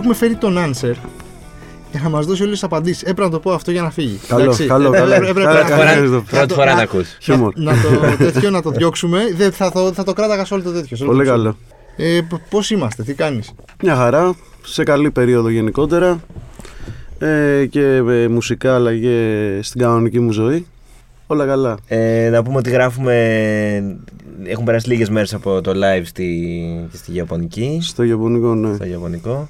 Λοιπόν, έχουμε φέρει τον Answer για να μας δώσει όλες τις απαντήσεις. Έπρεπε να το πω αυτό για να φύγει. Καλό, Εντάξει. καλό, Ε, καλό. έπρεπε Καλά, να- καλά, να- καλά. να Πρώτη το- φορά να- τα ακούς. Χιούμορ. Να το τέτοιο να το διώξουμε. Δεν, θα, το, θα το κράταγα σε όλο το τέτοιο. σε όλο Πολύ το καλό. Ε, Πώς είμαστε, τι κάνεις; Μια χαρά, σε καλή περίοδο γενικότερα ε, και ε, μουσικά αλλά και στην κανονική μου ζωή. Όλα καλά. Ε, να πούμε ότι γράφουμε. Έχουν περάσει λίγες μέρες από το live στη, και στη Ιαπωνική. Στο Ιαπωνικό, ναι. Στο Ιαπωνικό.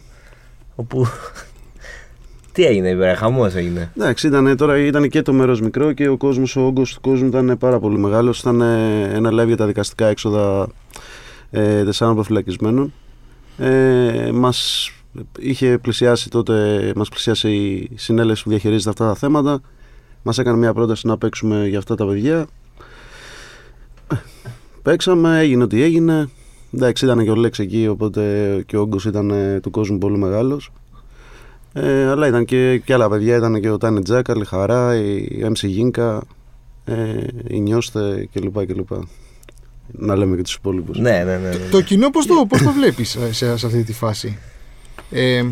Όπου. Τι έγινε, βέβαια, χαμός έγινε. Εντάξει, ήταν, τώρα ήταν και το μέρος μικρό και ο κόσμος, ο όγκος του κόσμου ήταν πάρα πολύ μεγάλος. Ήταν ε, ένα live για τα δικαστικά έξοδα ε, τεσσάρων προφυλακισμένων. Ε, μας είχε πλησιάσει τότε, μας πλησιάσει η συνέλευση που διαχειρίζεται αυτά τα θέματα. Μας έκανε μια πρόταση να παίξουμε για αυτά τα παιδιά. Ε, Παίξαμε, έγινε ό,τι έγινε. Εντάξει, ήταν και ο Λέξ εκεί, οπότε και ο όγκος ήταν ε, του κόσμου πολύ μεγάλος. Ε, αλλά ήταν και, και άλλα παιδιά, ήταν και ο Τάνι Τζάκαρ, η Χαρά, η MC Γίνκα, ε, η Νιώστε κλπ. κλπ. Να λέμε και τους υπόλοιπους. Ναι, ναι, ναι. ναι. Το κοινό πώς το, πώς το βλέπεις σε, σε αυτή τη φάση; Ε,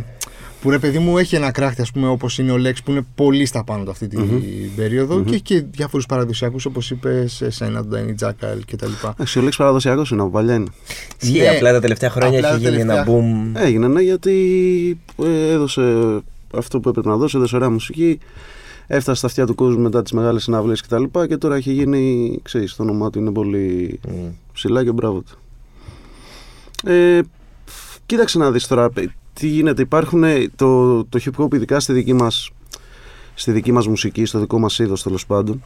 που ρε παιδί μου έχει ένα κράχτη, ας πούμε, όπως είναι ο Λέξ που είναι πολύ στα πάνω του αυτή την Μμμ. περίοδο Μμμ. και έχει και διάφορους παραδοσιακούς όπως είπες, εσένα, τον Ντάνι Τζάκαλ κτλ. Εντάξει, ο Λέξ παραδοσιακός είναι από παλιά είναι. Ισχύει, Ναι. απλά τα τελευταία χρόνια Απλά έχει τα γίνει ένα τελευταία- boom. Έγινε, ναι, γιατί ε, έδωσε αυτό που έπρεπε να δώσει, έδωσε ωραία μουσική. Έφτασε στα αυτιά του κόσμου μετά τις μεγάλες συναυλίες κτλ. Και, και τώρα έχει γίνει, ξέρεις, το όνομά του είναι πολύ Μμ. ψηλά και μπράβο του. Ε, κοίταξε να δεις τώρα, ε, τι γίνεται. Υπάρχουν ε, το, το hip hop ειδικά στη δική μας, στη δική μας μουσική, στο δικό μας είδος τέλος πάντων.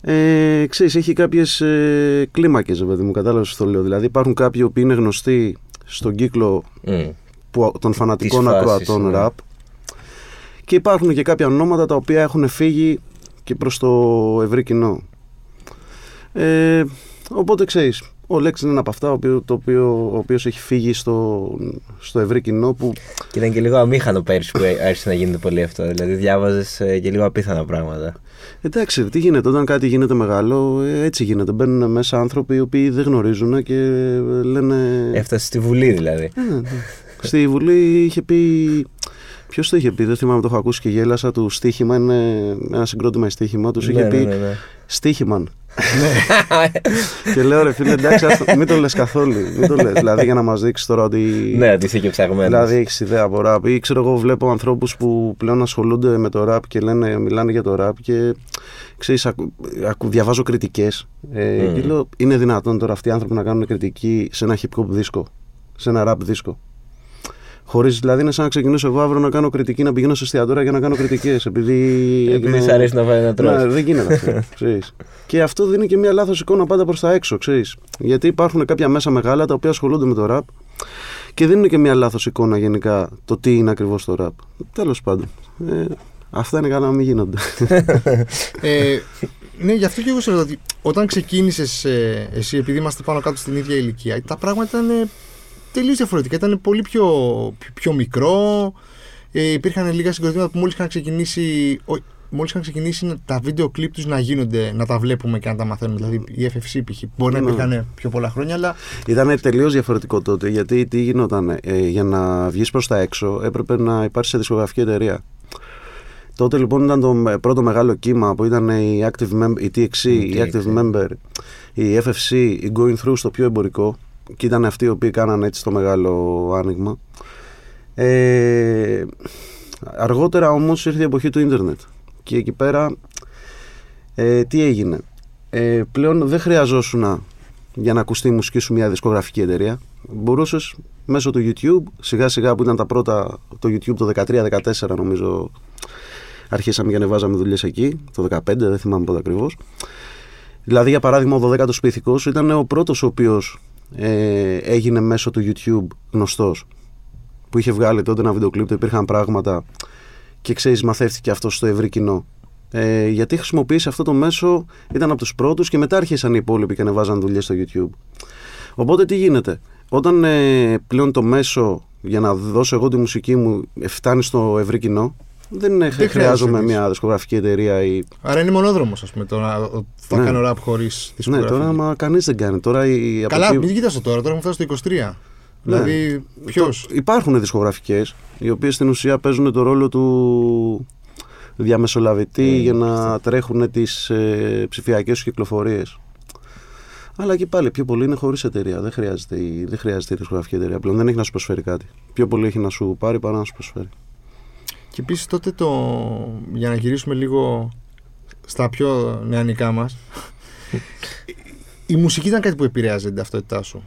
Ε, ξέρεις, έχει κάποιες ε, κλίμακες, ρε παιδί μου, κατάλαβες τι το λέω. Δηλαδή υπάρχουν κάποιοι που είναι γνωστοί στον κύκλο Μμ. που, των φανατικών Της φάσης, ακροατών ναι. ραπ και υπάρχουν και κάποια ονόματα τα οποία έχουν φύγει και προς το ευρύ κοινό. Ε, οπότε ξέρεις, ο Λέξ είναι ένα από αυτά ο, οποίο, το οποίο, ο οποίος έχει φύγει στο, στο ευρύ κοινό που Και ήταν και λίγο αμήχανο πέρσι που άρχισε να γίνεται πολύ αυτό. Δηλαδή διάβαζες και λίγο απίθανα πράγματα. εντάξει τι γίνεται όταν κάτι γίνεται μεγάλο ε, έτσι γίνεται μπαίνουν μέσα άνθρωποι οι οποίοι δεν γνωρίζουν και ε, λένε Έφτασε στη Βουλή δηλαδή. Ε, ναι, ναι. Στη Βουλή είχε πει. Ποιος το είχε πει, δεν θυμάμαι, το έχω ακούσει και γέλασα. Του στοίχημα είναι ένα συγκρότημα στοίχημα. Τους είχε Ναι, πει ναι, ναι, ναι. Στοίχημαν. και λέω ρε φίλε, εντάξει, άστο, μην το λες καθόλου. Μην το λες. δηλαδή για να μας δείξεις τώρα ότι. Ναι, ότι είσαι και ψαγμένο. Δηλαδή έχεις ιδέα από ραπ. Ή ξέρω εγώ, βλέπω ανθρώπους που πλέον ασχολούνται με το ραπ και λένε, μιλάνε για το ραπ και ξέρεις, ακου, ακου- διαβάζω κριτικές. Ε, Mm. Και λέω, είναι δυνατόν τώρα αυτοί οι άνθρωποι να κάνουν κριτική σε ένα hip hop δίσκο, σε ένα rap δίσκο; Χωρίς δηλαδή είναι σαν να ξεκινήσω εγώ αύριο να κάνω κριτική, να πηγαίνω σε εστιατόρια για να κάνω κριτικές. Επειδή. Επειδή έγινε- σ' αρέσει να φάει να τρως. ναι, δεν γίνεται αυτό. ξέρεις. και αυτό δίνει και μια λάθος εικόνα πάντα προς τα έξω. Ξέρεις. Γιατί υπάρχουν κάποια μέσα μεγάλα τα οποία ασχολούνται με το ραπ και δίνουν και μια λάθος εικόνα γενικά το τι είναι ακριβώς το ραπ. Τέλος πάντων. Ε, αυτά είναι καλά να μην γίνονται. Ε, ναι, γι' αυτό και εγώ σε ρωτάω ότι όταν ξεκίνησες εσύ, επειδή είμαστε πάνω κάτω στην ίδια ηλικία, τα πράγματα ήταν τελείως διαφορετικά. Ήταν πολύ πιο, πιο, πιο μικρό. Ε, υπήρχαν λίγα συγκροτήματα που μόλις είχαν ξεκινήσει. Μόλις είχαν ξεκινήσει τα βίντεο κλιπ τους να γίνονται, να τα βλέπουμε και να τα μαθαίνουμε. Δηλαδή η FFC π.χ. Μπορεί να Ναι. υπήρχαν πιο πολλά χρόνια, αλλά Ήταν τελείως διαφορετικό τότε γιατί τι γινόταν. Ε, για να βγεις προς τα έξω έπρεπε να υπάρχεις σε δισκογραφική εταιρεία. Τότε λοιπόν ήταν το με- πρώτο μεγάλο κύμα που ήταν η, active mem- η TXC, η Active Member, η FFC, η Going Through στο πιο εμπορικό και ήταν αυτοί οι οποίοι κάνανε έτσι το μεγάλο άνοιγμα. Ε, αργότερα όμως ήρθε η εποχή του ίντερνετ και εκεί πέρα ε, τι έγινε. Ε, πλέον δεν χρειαζόσουν για να ακουστεί η μουσική σου μια δισκογραφική εταιρεία. Μπορούσες μέσω του YouTube, σιγά σιγά που ήταν τα πρώτα, το YouTube το 13-14 νομίζω, αρχίσαμε και ανεβάζαμε δουλειές εκεί, το 15, δεν θυμάμαι πότε ακριβώς. Δηλαδή, για παράδειγμα, ο 12ο Πυθικό ήταν ο πρώτος ο οποίος ε, έγινε μέσω του YouTube γνωστός. Που είχε βγάλει τότε ένα βίντεο κλιπ, το υπήρχαν πράγματα και ξέρεις, μαθεύτηκε αυτός στο ευρύ κοινό. Ε, γιατί χρησιμοποίησε αυτό το μέσο, ήταν από τους πρώτους και μετά άρχισαν οι υπόλοιποι και ανεβάζαν δουλειές στο YouTube. Οπότε τι γίνεται, όταν ε, πλέον το μέσο για να δώσω εγώ τη μουσική μου ε, φτάνει στο ευρύ κοινό, δεν, ε, χρειάζεται χρειάζομαι εμείς; μια δισκογραφική εταιρεία ή. άρα είναι μονόδρομος, ας πούμε, το να ο- θα Ναι. κάνω ραπ χωρίς Ναι, τώρα μα κανείς δεν κάνει. Τώρα η, από Καλά, εκεί- μην κοιτάς το τώρα, τώρα μου φτάσεις στο 23. Ναι. Δηλαδή, ποιος; Υπάρχουν δισκογραφικές, οι οποίες στην ουσία παίζουν το ρόλο του διαμεσολαβητή Mm, για να τρέχουν τις ε, ψηφιακές τους κυκλοφορίες. Αλλά και πάλι πιο πολύ είναι χωρίς εταιρεία. Δεν χρειάζεται, η- δεν χρειάζεται η δισκογραφική εταιρεία πλέον. Δεν έχει να σου προσφέρει κάτι. Πιο πολύ έχει να σου πάρει παρά να σου προσφέρει. Και επίσης τότε το. Για να γυρίσουμε λίγο στα πιο νεανικά μας. η μουσική ήταν κάτι που επηρεάζει την ταυτότητά σου.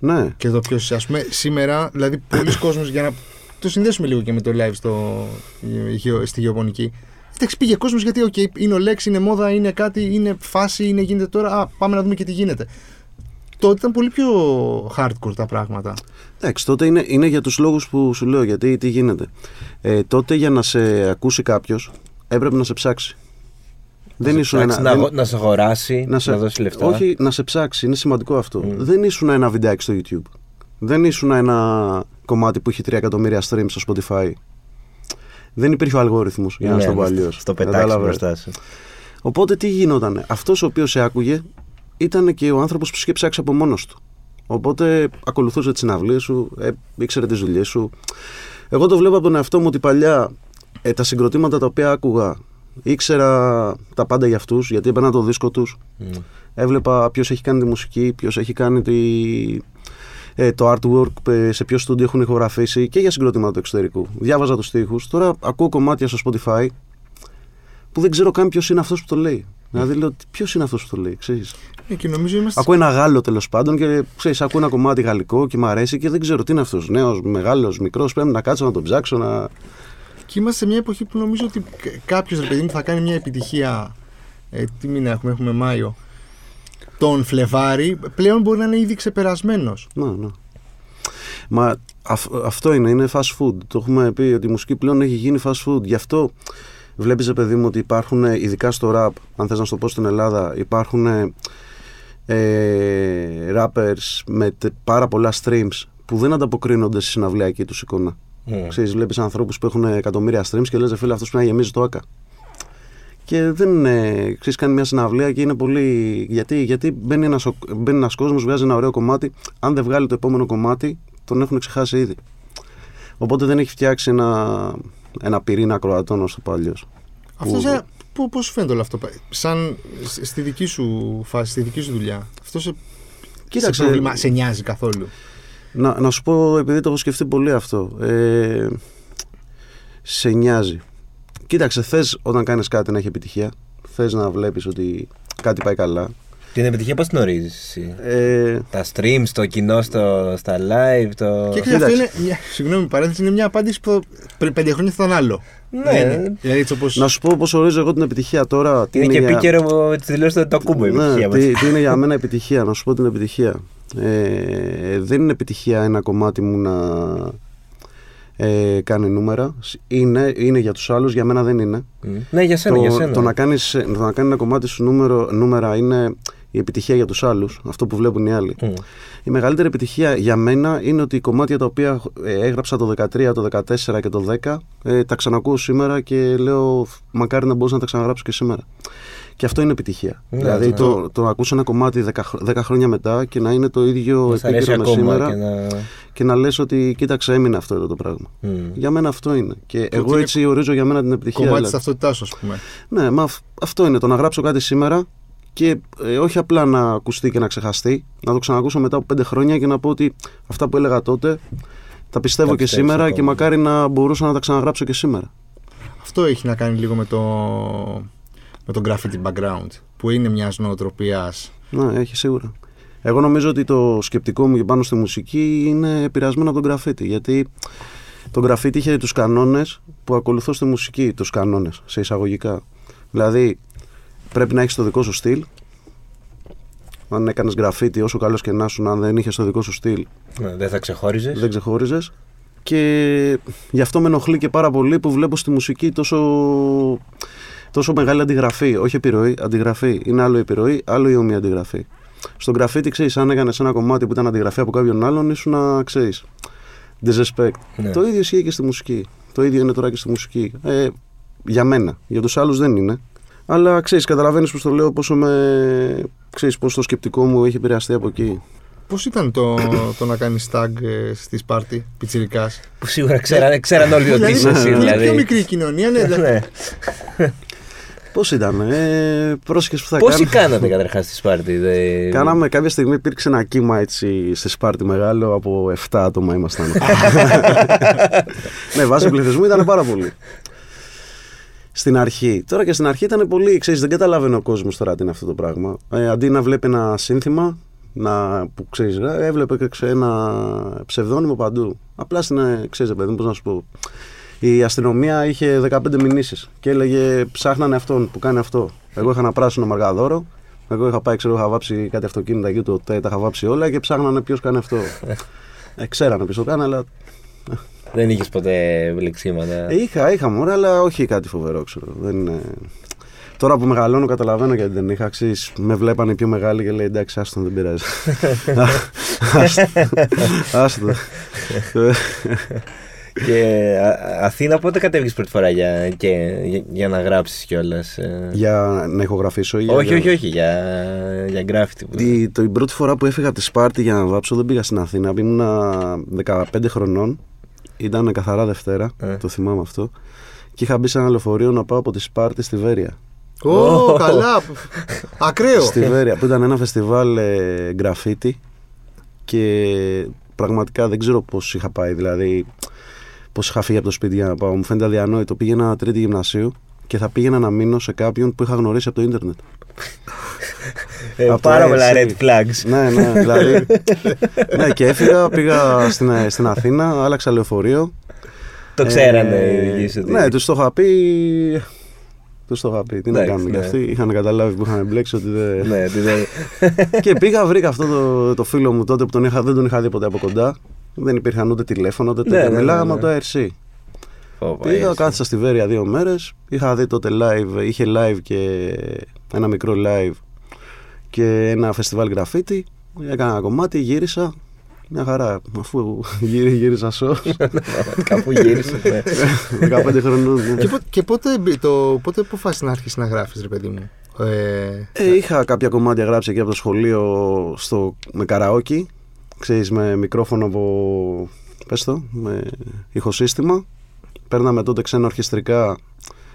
Ναι, Και εδώ ποιος είσαι. Ας πούμε, σήμερα, δηλαδή, πολύς κόσμος για να. Το συνδέσουμε λίγο και με το live στο, γεω- στη γεωπονική. Εντάξει, πήγε κόσμος γιατί, οκ, είναι ο Λεξ, είναι μόδα, είναι κάτι, είναι φάση, είναι γίνεται τώρα. Α, πάμε να δούμε και τι γίνεται. Τότε ήταν πολύ πιο hardcore τα πράγματα. Εντάξει, τότε είναι, είναι για τους λόγους που σου λέω, γιατί τι γίνεται. Ε, τότε για να σε ακούσει κάποιος έπρεπε να σε ψάξει. Δεν ήσουν Εντάξει, ένα, να, δεν- αγο- να σε αγοράσει, να, σε- δώσει λεφτά. Όχι, να σε ψάξει, είναι σημαντικό αυτό. Mm. Δεν ήσουν ένα βιντεάκι στο YouTube. Δεν ήσουν ένα κομμάτι που έχει 3 εκατομμύρια streams στο Spotify. Δεν υπήρχε ο αλγόριθμος, για να Ναι, σου το πω να αλλιώς. Στο πετάξεις Κατάλαβες; μπροστά σου. Οπότε τι γινότανε; Αυτός ο οποίος σε άκουγε ήταν και ο άνθρωπος που σου είχε ψάξει από μόνος του. Οπότε ακολουθούσε τις συναυλίες σου, ε, ήξερε τις δουλειές σου. Εγώ το βλέπω από τον εαυτό μου ότι παλιά ε, τα συγκροτήματα τα οποία άκουγα ήξερα τα πάντα για αυτούς γιατί έπαιρνα το δίσκο τους Μμ. έβλεπα ποιος έχει κάνει τη μουσική, ποιος έχει κάνει τη, ε, το artwork, ε, σε ποιο στούντιο έχουν ηχογραφήσει και για συγκροτήματα του εξωτερικού. Διάβαζα τους στίχους. Τώρα ακούω κομμάτια στο Spotify που δεν ξέρω καν ποιος είναι αυτός που το λέει. Δηλαδή λέω ποιος είναι αυτός που το λέει, ξέρεις. Ε, και νομίζω είμαστε. Ακούω ένα Γάλλο τέλος πάντων και ξέρεις, ακούω ένα κομμάτι γαλλικό και μου αρέσει και δεν ξέρω τι είναι αυτός. Νέος, μεγάλος, μικρός, πρέπει να κάτσω να τον ψάξω να... Και είμαστε σε μια εποχή που νομίζω ότι κάποιος ρε παιδί μου θα κάνει μια επιτυχία. Ε, τι μήνα έχουμε, έχουμε Μάιο. Τον Φλεβάρι, πλέον μπορεί να είναι ήδη ξεπερασμένος. Ναι, ναι. Μα αυ- αυτό είναι, είναι fast food. Το έχουμε πει ότι η μουσική πλέον έχει γίνει fast food. Γι' αυτό βλέπεις, ρε παιδί μου, ότι υπάρχουν, ε, ειδικά στο rap, αν θες να σου το πω στην Ελλάδα, υπάρχουν ε, ε, rappers με τε- πάρα πολλά streams που δεν ανταποκρίνονται στη συναυλιακή τους εικόνα. Μμ. Ξέρεις, βλέπεις ανθρώπους που έχουν εκατομμύρια streams και λες, «Ρε φίλε, αυτός πρέπει να γεμίζει το άκα. Και δεν ε, ξέρεις, κάνει μια συναυλία και είναι πολύ. Γιατί, γιατί μπαίνει ένας, ο- μπαίνει ένας κόσμος, βγάζει ένα ωραίο κομμάτι. Αν δεν βγάλει το επόμενο κομμάτι, τον έχουν ξεχάσει ήδη. Οπότε δεν έχει φτιάξει ένα, ένα πυρήνα Κροατών, όσο το πω αλλιώς. Αυτό Που- σε, πώ πώς σου φαίνεται όλο αυτό, σαν σ- στη δική σου φάση, στη δική σου δουλειά. Αυτό σε, Κοίταξε, σε, προβλημα- σε νοιάζει καθόλου; να, να σου πω, επειδή το έχω σκεφτεί πολύ αυτό. Ε, σε νοιάζει. Κοίταξε, θες όταν κάνεις κάτι να έχει επιτυχία. Θες να βλέπεις ότι κάτι πάει καλά. Την επιτυχία πώς την ορίζεις εσύ; Ε, Τα streams, το κοινό στο, στα live, το. Και ξέρεις, αυτό κοίταξε. είναι. Μια, συγγνώμη, παρένθεση, είναι μια απάντηση που πριν πέντε χρόνια θα ήταν άλλο. Ναι. Δεν είναι. Δηλαδή έτσι όπως... να σου πω πώς ορίζω εγώ την επιτυχία τώρα. τι Είναι και για- επίκαιρο με τι δηλώσει του το ακούμε η Ναι, επιτυχία μας. τι, τι είναι για μένα επιτυχία, να σου πω την επιτυχία. Ε, δεν είναι επιτυχία ένα κομμάτι μου να ε, κάνει νούμερα. Είναι, είναι για τους άλλους, για μένα δεν είναι. Ναι, για σένα, το, για σένα. το, να κάνεις, το να κάνει ένα κομμάτι σου νούμερο, νούμερα είναι η επιτυχία για τους άλλους, αυτό που βλέπουν οι άλλοι. Μμ. Η μεγαλύτερη επιτυχία για μένα είναι ότι οι κομμάτια τα οποία ε, έγραψα το 13, το 14 και το 10 ε, τα ξανακούω σήμερα και λέω μακάρι να μπορούσα να τα ξαναγράψω και σήμερα. Και αυτό είναι επιτυχία. Ναι, δηλαδή ναι. το, το να ακούς ένα κομμάτι 10, χρο- 10 χρόνια μετά και να είναι το ίδιο Μας αρέσει επίκαιρο με ακόμα σήμερα και και να. να... λες ότι κοίταξε έμεινε αυτό εδώ το πράγμα. Μμ. Για μένα αυτό είναι. Και ότι εγώ είναι έτσι ορίζω για μένα την επιτυχία. κομμάτι της δηλαδή. ταυτότητά σου, ας πούμε. Ναι, μα αυ- αυτό είναι το να γράψω κάτι σήμερα και ε, όχι απλά να ακουστεί και να ξεχαστεί, να το ξανακούσω μετά από πέντε χρόνια και να πω ότι αυτά που έλεγα τότε τα πιστεύω Τα και πιστεύεις σήμερα ακόμα. και μακάρι να μπορούσα να τα ξαναγράψω και σήμερα. Αυτό έχει να κάνει λίγο με το, με το graffiti background, που είναι μια νοοτροπίας. Ναι, έχει σίγουρα. Εγώ νομίζω ότι το σκεπτικό μου πάνω στη μουσική είναι επηρεασμένο από τον γραφίτι. Γιατί το γραφίτι είχε τους κανόνες που ακολουθώ στη μουσική, τους κανόνες, σε εισαγωγικά. Δηλαδή, πρέπει να έχεις το δικό σου στυλ. Αν έκανες γραφίτι, όσο καλός και να σου, αν δεν είχες το δικό σου στυλ, Ναι, δεν θα ξεχώριζες. δεν ξεχώριζες. Και γι' αυτό με ενοχλεί και πάρα πολύ που βλέπω στη μουσική τόσο, τόσο μεγάλη αντιγραφή. Όχι επιρροή, αντιγραφή. Είναι άλλο η επιρροή, άλλο η ομοία αντιγραφή. Στον γραφίτι, ξέρεις, αν έκανες ένα κομμάτι που ήταν αντιγραφή από κάποιον άλλον, ήσουν να ξέρεις. Disrespect. Ναι. Το ίδιο ισχύει και στη μουσική. Το ίδιο είναι τώρα και στη μουσική. Ε, για μένα. Για τους άλλους δεν είναι. Αλλά ξέρεις, καταλαβαίνεις πώ το λέω, πόσο με. ξέρεις, πώ το σκεπτικό μου έχει επηρεαστεί από εκεί. Πώς ήταν το, το να κάνεις tag ε, στη Σπάρτη, πιτσιρικάς; Που σίγουρα ξέραν, ξέραν όλοι ότι είσαι εσύ. Είναι Δηλαδή. πιο μικρή η κοινωνία, ναι. δηλαδή. Ναι. Πώς ήταν, ε, πρόσεχες που θα Πόσοι κάνω. κάνατε καταρχάς στη Σπάρτη. δε- Κάναμε κάποια στιγμή υπήρξε ένα κύμα έτσι σε Σπάρτη μεγάλο από 7 άτομα ήμασταν. ναι, βάσει πληθυσμού ήταν πάρα πολύ. Στην αρχή. Τώρα και στην αρχή ήταν πολύ, ξέρεις, δεν καταλάβαινε ο κόσμος τώρα τι είναι αυτό το πράγμα. Ε, αντί να βλέπει ένα σύνθημα, να, που ξέρεις, ε, έβλεπε και ξέ- ένα ψευδόνυμο παντού. Απλά στην, ε, ξέρεις, ρε παιδί μου, πώς να σου πω. Η αστυνομία είχε 15 μηνύσεις και έλεγε ψάχνανε αυτόν που κάνει αυτό. Εγώ είχα ένα πράσινο μαργαδόρο. Εγώ είχα πάει, ξέρω, είχα βάψει κάτι αυτοκίνητα εκεί του ΟΤΕ, τα είχα βάψει όλα και ψάχνανε ποιος κάνει αυτό. ε, ξέρανε ποιος το κάνει, αλλά. Δεν είχες ποτέ λεξίματα. Ε, είχα, είχα μωρέ, αλλά όχι κάτι φοβερό, ξέρω. Δεν είναι... Τώρα που μεγαλώνω, καταλαβαίνω γιατί δεν είχα. Ξέρεις, με βλέπανε οι πιο μεγάλοι και λέει εντάξει, άστον δεν πειράζει. Άστο. Άστο. Και Α- Αθήνα πότε κατέβηκες πρώτη φορά για, και, για, για να γράψεις κιόλας. για να ηχογραφήσω ή για- όχι, όχι, όχι, για, για γκράφιτι. που- Τη, το, η πρώτη φορά που έφυγα από τη Σπάρτη για να βάψω δεν πήγα στην Αθήνα. Ήμουνα 15 χρονών. Ήταν καθαρά Δευτέρα, Ε. το θυμάμαι αυτό. Και είχα μπει σε ένα λεωφορείο να πάω από τη Σπάρτη στη Βέρεια. Ω, καλά. Ακραίο. Στη Βέρεια, που ήταν ένα φεστιβάλ ε, γκραφίτι. Και πραγματικά δεν ξέρω πώς είχα πάει. Δηλαδή, πώς είχα φύγει από το σπίτι για να πάω. Μου φαίνεται αδιανόητο. Πήγαινα τρίτη γυμνασίου και θα πήγαινα να μείνω σε κάποιον που είχα γνωρίσει από το ίντερνετ. Ε, από το πάρα πολλά IRC. red flags. ναι, ναι, δηλαδή. ναι, και έφυγα, πήγα στην, στην Αθήνα, άλλαξα λεωφορείο. Το ξέρανε Ε, οι δικοί σου. ότι- Ναι, τους το είχα πει. Τους το είχα πει. Τι να Εντάξει, κάνουν κι ναι. αυτοί. Είχαν καταλάβει που είχαν μπλέξει ότι δεν. Ναι, ότι δεν- και πήγα, βρήκα αυτό το, το φίλο μου τότε που τον είχα, δεν τον είχα δει ποτέ από κοντά. Δεν υπήρχαν ούτε τηλέφωνο, ούτε Ναι, τέτοια. ναι, ναι, Μιλάγαμε ναι. από το ARC. Πω, πω, Πήγα, έτσι. κάθισα στη Βέρεια δύο μέρες. Είχα δει τότε live, είχε live και ένα μικρό live και ένα φεστιβάλ γραφίτι. Έκανα ένα κομμάτι, γύρισα. Μια χαρά. Αφού γύρι, γύρισα σο. Κάπου γύρισε. ναι. 15 χρονών. ναι. και, πότε, και πότε, μπη- το, πότε αποφάσισε να αρχίσει να γράφεις, ρε παιδί μου; Ε, Ε, είχα κάποια κομμάτια γράψει εκεί από το σχολείο στο, με καραόκι. Ξέρεις, με μικρόφωνο από... Πες το, με ηχοσύστημα. Παίρναμε τότε ξένα ορχιστρικά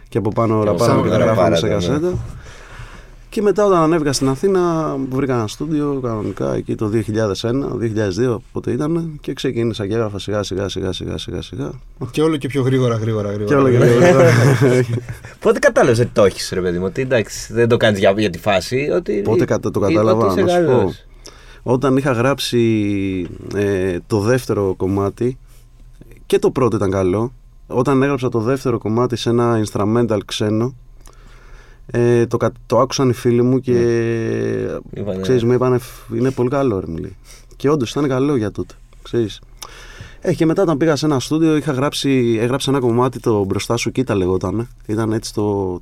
και από πάνω Και ραπάραμε και τα σαν γράφαμε σε γραφάρα, ναι. Κασέτα. Και μετά όταν ανέβηκα στην Αθήνα βρήκα ένα στούντιο κανονικά εκεί το 2001-2002 πότε ήταν και ξεκίνησα και έγραφα σιγά σιγά σιγά σιγά σιγά σιγά και όλο και πιο γρήγορα, γρήγορα, γρήγορα. και όλο και λίγο. Πότε κατάλαβες ότι το έχεις, ρε παιδί μου. Ότι εντάξει, δεν το κάνεις για, για τη φάση. Ότι, Πότε κατα- το ότι κατάλαβα, είσαι να σου πω. καλός. Όταν είχα γράψει ε, το δεύτερο κομμάτι και το πρώτο ήταν καλό όταν έγραψα το δεύτερο κομμάτι σε ένα instrumental ξένο ε, το, κα- το άκουσαν οι φίλοι μου και Είπανε- ξέρεις μου είπανε «Φ, είναι πολύ καλό ρε μου λέει και όντως ήταν καλό για τότε ξέρεις. Ε, και μετά όταν πήγα σε ένα στούντιο είχα γράψει, έγραψα ένα κομμάτι το μπροστά σου κοίτα λεγόταν ήταν έτσι το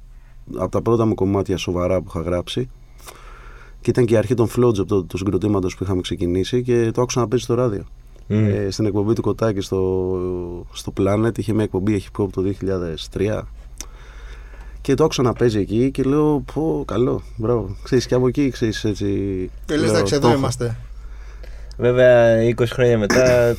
από τα πρώτα μου κομμάτια σοβαρά που είχα γράψει. Και ήταν και η αρχή των flowjob του, του συγκροτήματος που είχαμε ξεκινήσει και το άκουσα να παίζει στο ράδιο. Μμ. ε, στην εκπομπή του Κοτάκη στο, στο Planet είχε μια εκπομπή hip hop το 2003 και το άκουσα να παίζει εκεί και λέω πω καλό, μπράβο ξέρεις και από εκεί ξέρεις έτσι Ε, λες, λέω, εντάξει, το εδώ έχω. είμαστε. Βέβαια, 20 χρόνια μετά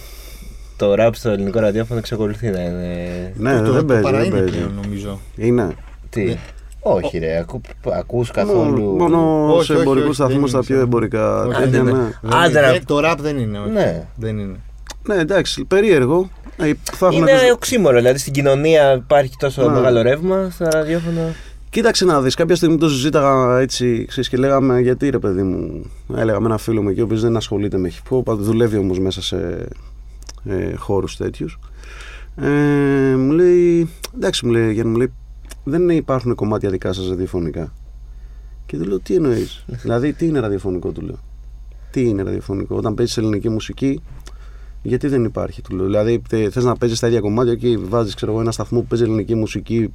το ραπ στο ελληνικό ραδιόφωνο εξακολουθεί να είναι. ναι το, το, δεν το παίζει, παρά δεν είναι παίζει πλέον, νομίζω. είναι Τι; Ναι. Όχι, ρε. Ακού, ακούς καθόλου. μόνο, μόνο Όχι, σε όχι, εμπορικού όχι, σταθμού δεν στα είναι πιο σαν- εμπορικά Όχι, τέτοια, δεν είναι. ναι. Δεν Άντε, είναι. ρε. Ε, το rap δεν είναι. όχι. Ναι. Δεν είναι. ναι εντάξει περίεργο ε, θα έχουν Είναι τους- οξύμορο. Δηλαδή στην κοινωνία υπάρχει τόσο Ναι. μεγάλο ρεύμα στα ραδιόφωνα. Κοίταξε να δεις, κάποια στιγμή το συζήταγα έτσι ξέρεις, και λέγαμε γιατί ρε παιδί μου. Έλεγα με ένα φίλο μου εκεί, ο οποίος δεν ασχολείται με hip hop, δουλεύει όμως μέσα σε ε, χώρους τέτοιους. Ε, μου λέει, εντάξει μου λέει, Γιάννη, μου λέει, δεν υπάρχουν κομμάτια δικά σας ραδιοφωνικά. Και του λέω, τι εννοείς, δηλαδή τι είναι ραδιοφωνικό, του λέω. Τι είναι ραδιοφωνικό, όταν παίζεις ελληνική μουσική, γιατί δεν υπάρχει, του λέω. Δηλαδή, θες να παίζεις τα ίδια κομμάτια και βάζεις, ξέρω εγώ, ένα σταθμό που παίζει ελληνική μουσική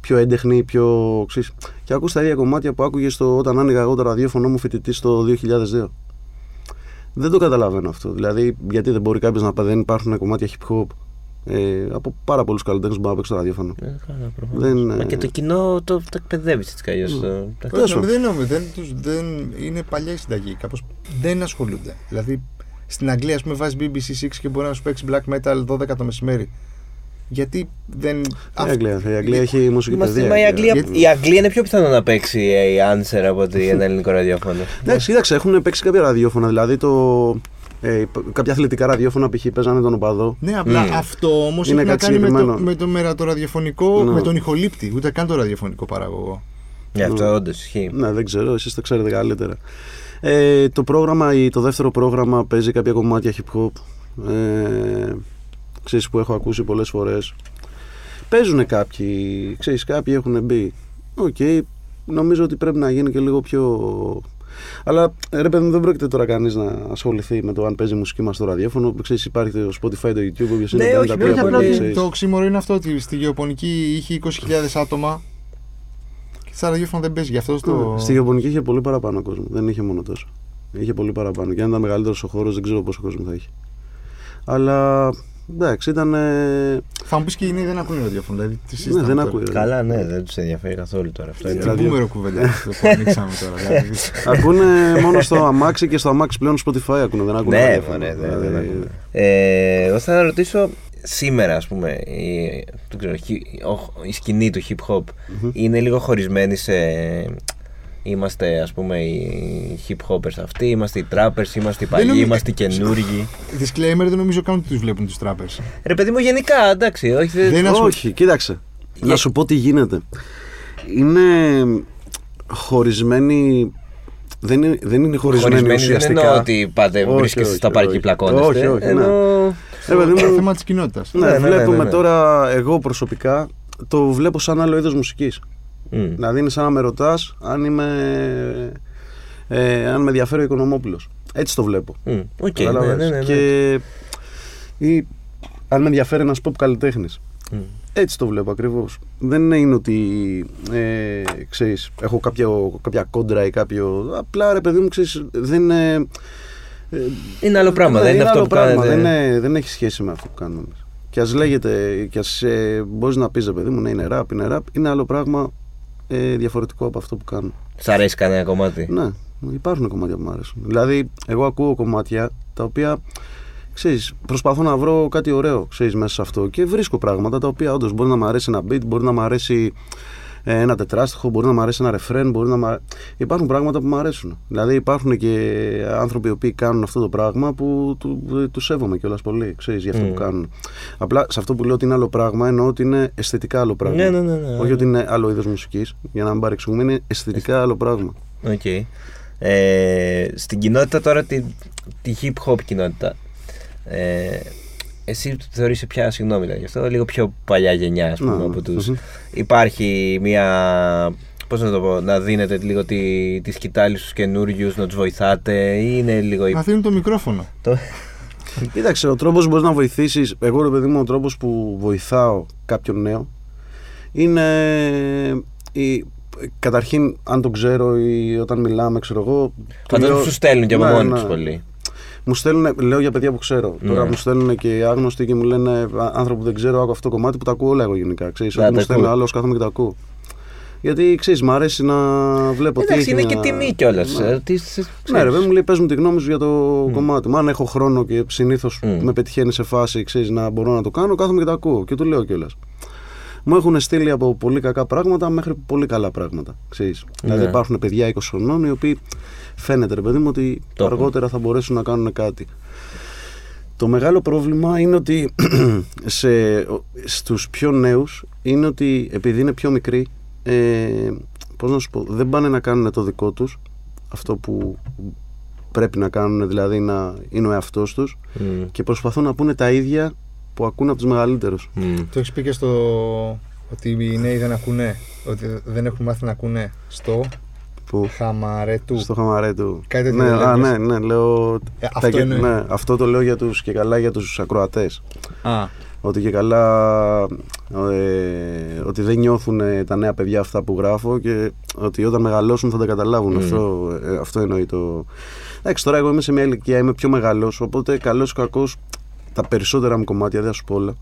πιο έντεχνη, πιο. Ξέρεις, και ακούς τα ίδια κομμάτια που άκουγες στο, όταν άνοιγα εγώ το ραδιόφωνο μου φοιτητής το 2002. Δεν το καταλαβαίνω αυτό. Δηλαδή, γιατί δεν μπορεί κάποιος να πει δεν υπάρχουν κομμάτια hip hop. Ε, από πάρα πολλούς καλλιτέχνες που μπορούν να παίξουν το ραδιόφωνο. Ε, καλά, προφανώς. Δεν, Μα ε, και το κοινό το, το εκπαιδεύεις έτσι κι αλλιώς. το- το- Τέλος Όχι, πάντων. δεν, νομίζω, δεν, τους, δεν είναι παλιά η συνταγή. Κάπως δεν ασχολούνται. Δηλαδή στην Αγγλία, ας πούμε, βάζεις BBC Six και μπορεί να σου παίξει black metal 12 το μεσημέρι. Γιατί δεν. Η αυ- Αγγλία, η Αγγλία έχει μουσική Είμαστε, παιδεία. μα η, Αγγλία, Γιατί- η Αγγλία είναι πιο πιθανό να παίξει η Answer από ότι ένα ελληνικό ραδιόφωνο. Εντάξει, κοίταξε, έχουν παίξει κάποια ραδιόφωνα. Δηλαδή το, ε, κάποια αθλητικά ραδιόφωνα π.χ. παίζανε τον οπαδό. Ναι, απλά Μμμ. αυτό όμως έχει Είναι να κάτι κάνει με το, συγκεκριμένο. με, το, με το ραδιοφωνικό, Ναι. με τον ηχολήπτη, ούτε καν το ραδιοφωνικό παραγωγό. Ναι, αυτό όντως ισχύει. Ναι, δεν ξέρω, εσείς τα ξέρετε καλύτερα. Ε, το πρόγραμμα, ή το δεύτερο πρόγραμμα παίζει κάποια κομμάτια hip hop. Ε, ξέρεις που έχω ακούσει πολλές φορές. Παίζουν κάποιοι, ξέρεις, κάποιοι έχουν μπει. Οκ, νομίζω ότι πρέπει να γίνει και λίγο πιο... Αλλά ρε παιδί μου, δεν πρόκειται τώρα κανείς να ασχοληθεί με το αν παίζει μουσική μας στο ραδιόφωνο. Ξέρεις, υπάρχει το Spotify, το YouTube, όποιος είναι Ναι, κάνει όχι, τα όχι, πλοία απλά από εκεί, ότι ξέρεις. Το οξύμορο είναι αυτό ότι στη γεωπονική είχε 20.000 άτομα και στα ραδιόφωνα δεν παίζει. Γι' αυτό στο. Στη γεωπονική είχε πολύ παραπάνω κόσμο. Δεν είχε μόνο τόσο. Είχε πολύ παραπάνω. Και αν ήταν μεγαλύτερος ο χώρος, δεν ξέρω πόσο κόσμο θα είχε. Αλλά εντάξει, ήταν. ε, Θα μου πεις και οι νέοι δεν ακούνε ραδιόφωνο. Δηλαδή, τι Ναι, συζητάμε δεν τώρα. ακούει. Καλά, ναι, δεν τους ενδιαφέρει καθόλου τώρα αυτό. Τι Είναι... Δηλαδή- μπούμερο κουβέντα είναι αυτό που ανοίξαμε τώρα. δηλαδή. ακούνε μόνο στο αμάξι και στο αμάξι πλέον Spotify ακούνε. Δεν ακούνε Ναι, ραδιόφωνο. μωρέ, δεν- Δηλαδή, δεν ακούνε. Ε, εγώ θα ρωτήσω σήμερα, ας πούμε, η, δεν ξέρω, χι- ο- η σκηνή του hip hop είναι λίγο χωρισμένη σε... Είμαστε ας πούμε οι hip hoppers αυτοί, είμαστε οι trappers, είμαστε οι παλιοί, νομίζω- είμαστε οι καινούργοι. Disclaimer, δεν νομίζω καν ότι τους βλέπουν τους τράπερ. Ρε παιδί μου γενικά, εντάξει, όχι, δεν- Δεν ασχολ- Όχι, κοίταξε. Για- Να σου πω τι γίνεται. Είναι χωρισμένοι. Δεν είναι, δεν είναι χωρισμένοι χωρισμένοι δεν ουσιαστικά. εννοώ ότι πάτε Όχι, βρίσκεστε όχι, στα πάρκα όχι. πλακώνεστε. Όχι, όχι, ναι. ενώ... Ρε παιδί Είναι μου, θέμα της κοινότητας. Ναι, Ναι, ναι, ναι, βλέπουμε ναι, ναι. τώρα, εγώ προσωπικά, το βλέπω σαν άλλο είδος μουσικής. Μμ. Δηλαδή είναι σαν να με ρωτάς αν είμαι. Ε, αν με ενδιαφέρει ο Οικονομόπουλος. Έτσι το βλέπω. Μμ, οκ, ναι, Κατάλαβες; ναι, ναι, ναι. Και. ή αν με ενδιαφέρει ένας pop καλλιτέχνης. Μμ. Έτσι το βλέπω ακριβώς. Δεν είναι ότι. Ε, ξέρεις, έχω κάποιο, κάποια κόντρα ή κάποιο. Απλά ρε παιδί μου, ξέρεις, δεν είναι. Ε, Είναι άλλο πράγμα, ναι, δεν είναι αυτό άλλο που πράγμα, κάνετε. Δεν, είναι- δεν έχει σχέση με αυτό που κάνουμε εμείς. Και ας λέγεται, και ας ε, μπορείς να πεις, ρε παιδί μου, ναι, είναι rap, είναι rap, είναι άλλο πράγμα ε, διαφορετικό από αυτό που κάνω. Σ' αρέσει κανένα κομμάτι; Ναι, υπάρχουν κομμάτια που μου αρέσουν. Δηλαδή, εγώ ακούω κομμάτια τα οποία. Ξέρεις, προσπαθώ να βρω κάτι ωραίο ξέρεις, μέσα σε αυτό και βρίσκω πράγματα τα οποία όντως μπορεί να μου αρέσει ένα beat, μπορεί να μου αρέσει ε, ένα τετράστιχο, μπορεί να μου αρέσει ένα ρεφρέν, μπορεί να μου αρέ- Υπάρχουν πράγματα που μου αρέσουν. Δηλαδή υπάρχουν και άνθρωποι οι οποίοι κάνουν αυτό το πράγμα που του, τους σέβομαι κιόλας πολύ, ξέρεις, για αυτό Μμ. που κάνουν. Απλά σε αυτό που λέω ότι είναι άλλο πράγμα εννοώ ότι είναι αισθητικά άλλο πράγμα. Ναι, ναι, ναι, ναι. Όχι ότι είναι άλλο είδος μουσικής, για να μην παρεξηγούμαι, είναι αισθητικά άλλο πράγμα. Οκ. Ε, στην κοινότητα τώρα, τη, τη hip hop κοινότητα, ε, εσύ θεωρείσαι πια, συγγνώμη δηλαδή, γι' αυτό, λίγο πιο παλιά γενιά, ας πούμε, Ναι, από τους. μμμ. Υπάρχει μια, πώς να το πω, να δίνετε λίγο τη, τη σκητάλη στους καινούριους, να τους βοηθάτε ή είναι λίγο... η- Να δίνουν το μικρόφωνο. το- Κοίταξε, ο τρόπος που μπορείς να βοηθήσεις. Εγώ, ρε παιδί μου, ο τρόπος που βοηθάω κάποιον νέο είναι. Η, καταρχήν, αν το ξέρω ή όταν μιλάμε, ξέρω εγώ. του Φαντάζομαι λέω- σου στέλνουν και από Ναι, μόνοι ναι. τους πολύ. Μου στέλνουν, λέω για παιδιά που ξέρω. Τώρα Ναι. μου στέλνουν και άγνωστοι και μου λένε «Α, άνθρωποι που δεν ξέρω, άκου αυτό το κομμάτι που τα ακούω όλα εγώ γενικά. Ξέρεις, Ναι, ό,τι τα μου στέλνει ακούω. άλλο, κάθομαι και τα ακούω. Γιατί ξέρεις, μου αρέσει να βλέπω τι Εντάξει, έχει είναι και να- τιμή κιόλας. Ναι. Ναι, ρε, παιδί μου λέει, πες μου τη γνώμη σου για το κομμάτι μου. Αν έχω χρόνο και συνήθως Μμ. με πετυχαίνει σε φάση, ξέρεις να μπορώ να το κάνω, κάθομαι και τα ακούω και του λέω κιόλας. Μου έχουν στείλει από πολύ κακά πράγματα μέχρι πολύ καλά πράγματα. Ξέρεις. Ναι. Δηλαδή υπάρχουν παιδιά 20 χρονών οι οποίοι φαίνεται ρε παιδί μου ότι Το έχουν. αργότερα θα μπορέσουν να κάνουν κάτι. Το μεγάλο πρόβλημα είναι ότι σε, στους πιο νέους είναι ότι επειδή είναι πιο μικροί ε, πώς να σου πω, δεν πάνε να κάνουν το δικό τους αυτό που πρέπει να κάνουν δηλαδή να είναι ο εαυτός τους Μμ. και προσπαθούν να πούνε τα ίδια που ακούνε από τους μεγαλύτερους. Μμ. Το έχεις πει και στο. ότι οι νέοι δεν ακούνε. Ότι δεν έχουν μάθει να ακούνε στο Που χαμαρέ του. στο χαμαρέ του. Κάτι τέτοιο ναι, δεν α, λες. ναι, ναι, λέω. Ε, τα αυτό και- εννοείς. ναι, αυτό το λέω για τους και καλά για τους ακροατές. Α, Ότι και καλά ε, ότι δεν νιώθουν ε, τα νέα παιδιά αυτά που γράφω και ότι όταν μεγαλώσουν θα τα καταλάβουν. Μμ. Αυτό, ε, αυτό εννοεί το. Εντάξει, τώρα εγώ είμαι σε μια ηλικία, είμαι πιο μεγάλο, οπότε καλός ή κακός τα περισσότερα μου κομμάτια, δεν θα σου πω όλα.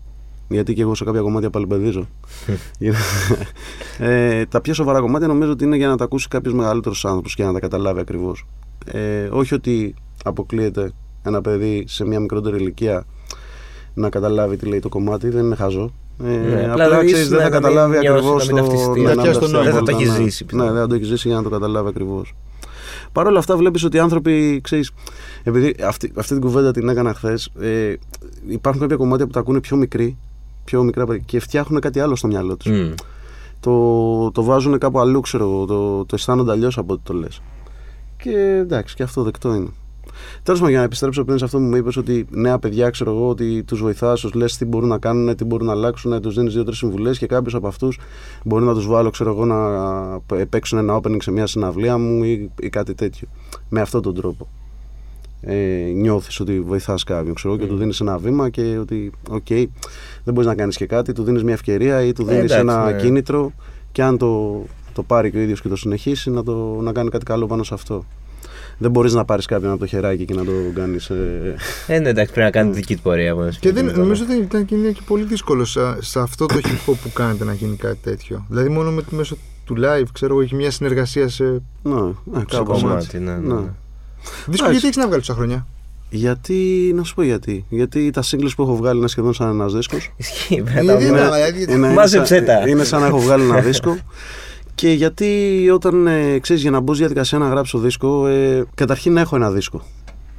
Γιατί και εγώ σε κάποια κομμάτια παλιμπεδίζω. ε, τα πιο σοβαρά κομμάτια νομίζω ότι είναι για να τα ακούσει κάποιος μεγαλύτερος άνθρωπος και να τα καταλάβει ακριβώς. Ε, όχι ότι αποκλείεται ένα παιδί σε μια μικρότερη ηλικία να καταλάβει τι λέει το κομμάτι, δεν είναι χαζό. Ε, Ναι, απλά απλά ξέρεις, δεν να θα μην καταλάβει νιώσεις, ακριβώς να μην ταυτιστεί. Να πιάσει τον νόημα. Δεν θα το έχεις ζήσει, Ναι, πιστεύω. δεν θα το έχεις ζήσει για να το καταλάβει ακριβώς. Παρ' όλα αυτά, βλέπεις ότι οι άνθρωποι, ξέρεις, επειδή αυτή, αυτή την κουβέντα την έκανα χθες, ε, υπάρχουν κάποια κομμάτια που τα ακούνε πιο μικροί, πιο μικρά παιδιά και φτιάχνουν κάτι άλλο στο μυαλό τους. Μμ. Το, το βάζουν κάπου αλλού, ξέρω εγώ, το, το αισθάνονται αλλιώς από ό,τι το λες. Και εντάξει, και αυτό δεκτό είναι. Τέλος πάντων, για να επιστρέψω πριν σε αυτό που μου είπες, ότι νέα παιδιά, ξέρω εγώ, ότι τους βοηθάς, τους λες τι μπορούν να κάνουν, τι μπορούν να αλλάξουν, τους δίνεις δύο-τρεις συμβουλές και κάποιος από αυτούς μπορεί να τους βάλω, ξέρω εγώ, να παίξουν ένα opening σε μια συναυλία μου ή, ή κάτι τέτοιο. Με αυτόν τον τρόπο. Ε, νιώθεις ότι βοηθάς κάποιον ξέρω, εγώ, και του δίνεις ένα βήμα και ότι οκ, δεν μπορείς να κάνεις και κάτι του δίνεις μια ευκαιρία ή του Ε, δίνεις εντάξει, ένα ναι. κίνητρο και αν το, το πάρει και ο ίδιος και το συνεχίσει να, το, να κάνει κάτι καλό πάνω σε αυτό δεν μπορείς να πάρεις κάποιον από το χεράκι και να το κάνεις ε, Ε, ναι, εντάξει, πρέπει να κάνεις δική του πορεία. από ένα Και σημείο δεν, μετά. νομίζω ότι ήταν και είναι και πολύ δύσκολο σε, σε αυτό το hip hop που κάνετε να γίνει κάτι τέτοιο. Δηλαδή, μόνο με, μέσω του live, ξέρω εγώ, έχει μια συνεργασία σε. ναι, ναι, Σε κάπως έτσι. κομμάτι, ναι, ναι. Ναι. Δύσκολο, γιατί έχεις να βγάλεις τόσα χρόνια; γιατί, να σου πω γιατί γιατί τα singles που έχω βγάλει είναι σχεδόν σαν ένας δίσκος Ισχύει, πρέπει να τα Γιατί βγάλει. να- δηλαδή, Είναι, είναι, Μάζεψέ σαν, τα. είναι σαν να έχω βγάλει ένα δίσκο. Και γιατί όταν ε, ξέρεις για να μπω στη διαδικασία να γράψω δίσκο, ε, καταρχήν έχω ένα δίσκο.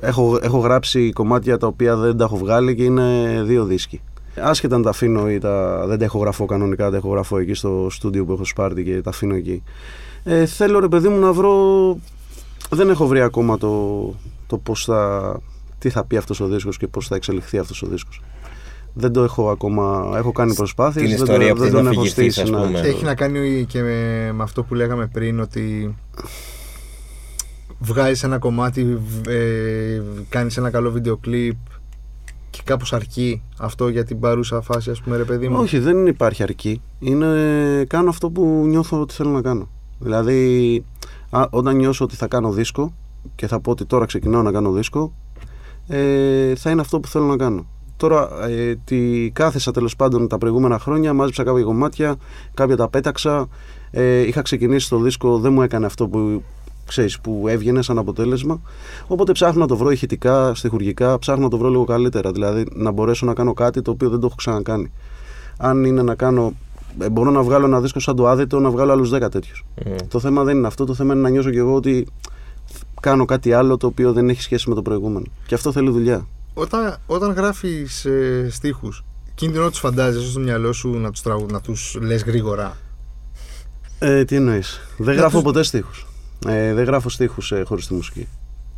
Έχω, έχω γράψει κομμάτια τα οποία δεν τα έχω βγάλει και είναι δύο δίσκοι. Άσχετα αν τα αφήνω ή τα, δεν τα έχω γραφώ κανονικά, τα έχω γραφώ εκεί στο στούντιο που έχω σπάρτη και τα αφήνω εκεί. Ε, θέλω ρε παιδί μου να βρω. Δεν έχω βρει ακόμα το, το πώς θα, τι θα πει αυτός ο δίσκος και πώς θα εξελιχθεί αυτός ο δίσκος. Δεν το έχω ακόμα. Έχω κάνει προσπάθειες. Την δεν το- ιστορία που δεν την τον έχω αφηγηθείς, στήσει. ας ναι. πούμε. Έχει να κάνει και με, με αυτό που λέγαμε πριν ότι βγάζεις ένα κομμάτι, β- ε, κάνεις ένα καλό βίντεο κλιπ και κάπως αρκεί αυτό για την παρούσα φάση, ας πούμε, ρε παιδί μου; Όχι, δεν υπάρχει αρκή. Είναι, κάνω αυτό που νιώθω ότι θέλω να κάνω. Δηλαδή, α, όταν νιώσω ότι θα κάνω δίσκο και θα πω ότι τώρα ξεκινάω να κάνω δίσκο, ε, θα είναι αυτό που θέλω να κάνω. Τώρα, ε, τι κάθεσα τέλος πάντων τα προηγούμενα χρόνια, μάζεψα κάποια κομμάτια, κάποια τα πέταξα. Ε, είχα ξεκινήσει το δίσκο, δεν μου έκανε αυτό που ξέρεις, που έβγαινε σαν αποτέλεσμα. Οπότε ψάχνω να το βρω ηχητικά, στοιχουργικά, ψάχνω να το βρω λίγο καλύτερα. Δηλαδή να μπορέσω να κάνω κάτι το οποίο δεν το έχω ξανακάνει. Αν είναι να κάνω. Ε, Μπορώ να βγάλω ένα δίσκο σαν το άδετο, να βγάλω άλλους 10 τέτοιους. Μμ. Το θέμα δεν είναι αυτό. Το θέμα είναι να νιώσω κι εγώ ότι κάνω κάτι άλλο το οποίο δεν έχει σχέση με το προηγούμενο. Και αυτό θέλει δουλειά. Όταν, όταν γράφεις ε, στίχους, εκείνη την ώρα τους φαντάζεσαι στο μυαλό σου να τους, τραγου, να τους λες γρήγορα; Ε, τι εννοείς; Δεν Να γράφω τους- ποτέ στίχους. Ε, δεν γράφω στίχους ε, χωρίς τη μουσική.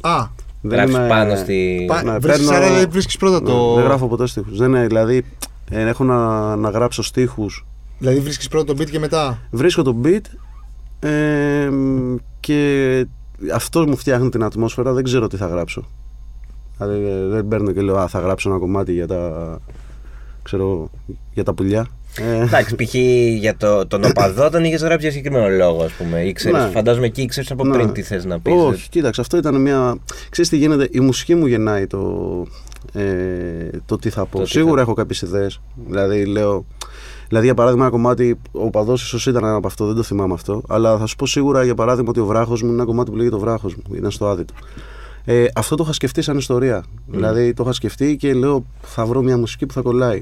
Α, Δεν Γράφεις είμαι- πάνω στη. πα, ναι, βρίσκεις, παίρνω- άρα δεν βρίσκεις πρώτα Ναι, το... Δεν γράφω ποτέ στίχους. Δεν είναι, δηλαδή, ε, έχω να, να γράψω στίχους. Δηλαδή βρίσκεις πρώτα το beat και μετά; Βρίσκω το beat ε, και αυτό μου φτιάχνει την ατμόσφαιρα. Δεν ξέρω τι θα γράψω. Δηλαδή, ε, δεν παίρνω και λέω Α, θα γράψω ένα κομμάτι για τα, ξέρω, για τα πουλιά. Ε, Εντάξει, π.χ. για το, τον οπαδό τον είχες γράψει για συγκεκριμένο λόγο, ας πούμε. Ήξερες, Ναι. Φαντάζομαι εκεί ήξερε από Ναι. πριν τι θες να πεις. Όχι, κοίταξε, αυτό ήταν μια. Ξέρεις τι γίνεται, η μουσική μου γεννάει το, ε, το τι θα πω. Το τι Σίγουρα θα- έχω κάποιες ιδέες. Δηλαδή, λέω. Δηλαδή, για παράδειγμα, ένα κομμάτι, ο παδός ίσως ήταν ένα από αυτό, δεν το θυμάμαι αυτό. Αλλά θα σου πω σίγουρα, για παράδειγμα, ότι ο βράχος μου είναι ένα κομμάτι που λέγεται ο βράχος μου. Ήταν στο άδειτο. Ε, αυτό το είχα σκεφτεί σαν ιστορία. Δηλαδή, το είχα σκεφτεί και λέω, θα βρω μια μουσική που θα κολλάει.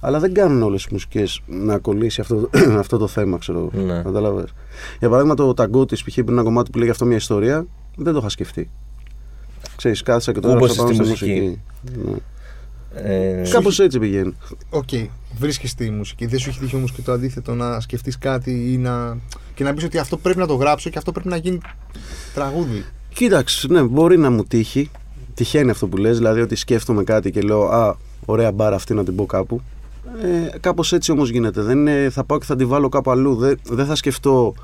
Αλλά δεν κάνουν όλες οι μουσικές να κολλήσει αυτό, αυτό το θέμα, ξέρω. Ναι. Κατάλαβες. Για παράδειγμα, το ταγκό της π.χ. που είναι ένα κομμάτι που λέγει αυτό μια ιστορία, δεν το είχα σκεφτεί. Ξέρεις, κάθισα και το Κούμπωσε έγραψα πάνω στη στη μουσική. μουσική. Ναι. Ε, Κάπως έτσι πηγαίνει. Οκ, βρίσκεις τη μουσική. Δεν σου έχει τύχει όμως και το αντίθετο να σκεφτείς κάτι ή να... και να πεις ότι αυτό πρέπει να το γράψω και αυτό πρέπει να γίνει τραγούδι. Κοίταξε, ναι, μπορεί να μου τύχει. Τυχαίνει αυτό που λες, δηλαδή ότι σκέφτομαι κάτι και λέω Α, ωραία μπάρα αυτή να την πω κάπου. Ε, Κάπως έτσι όμως γίνεται. Δεν είναι, θα πάω και θα τη βάλω κάπου αλλού. Δεν, δεν θα σκεφτώ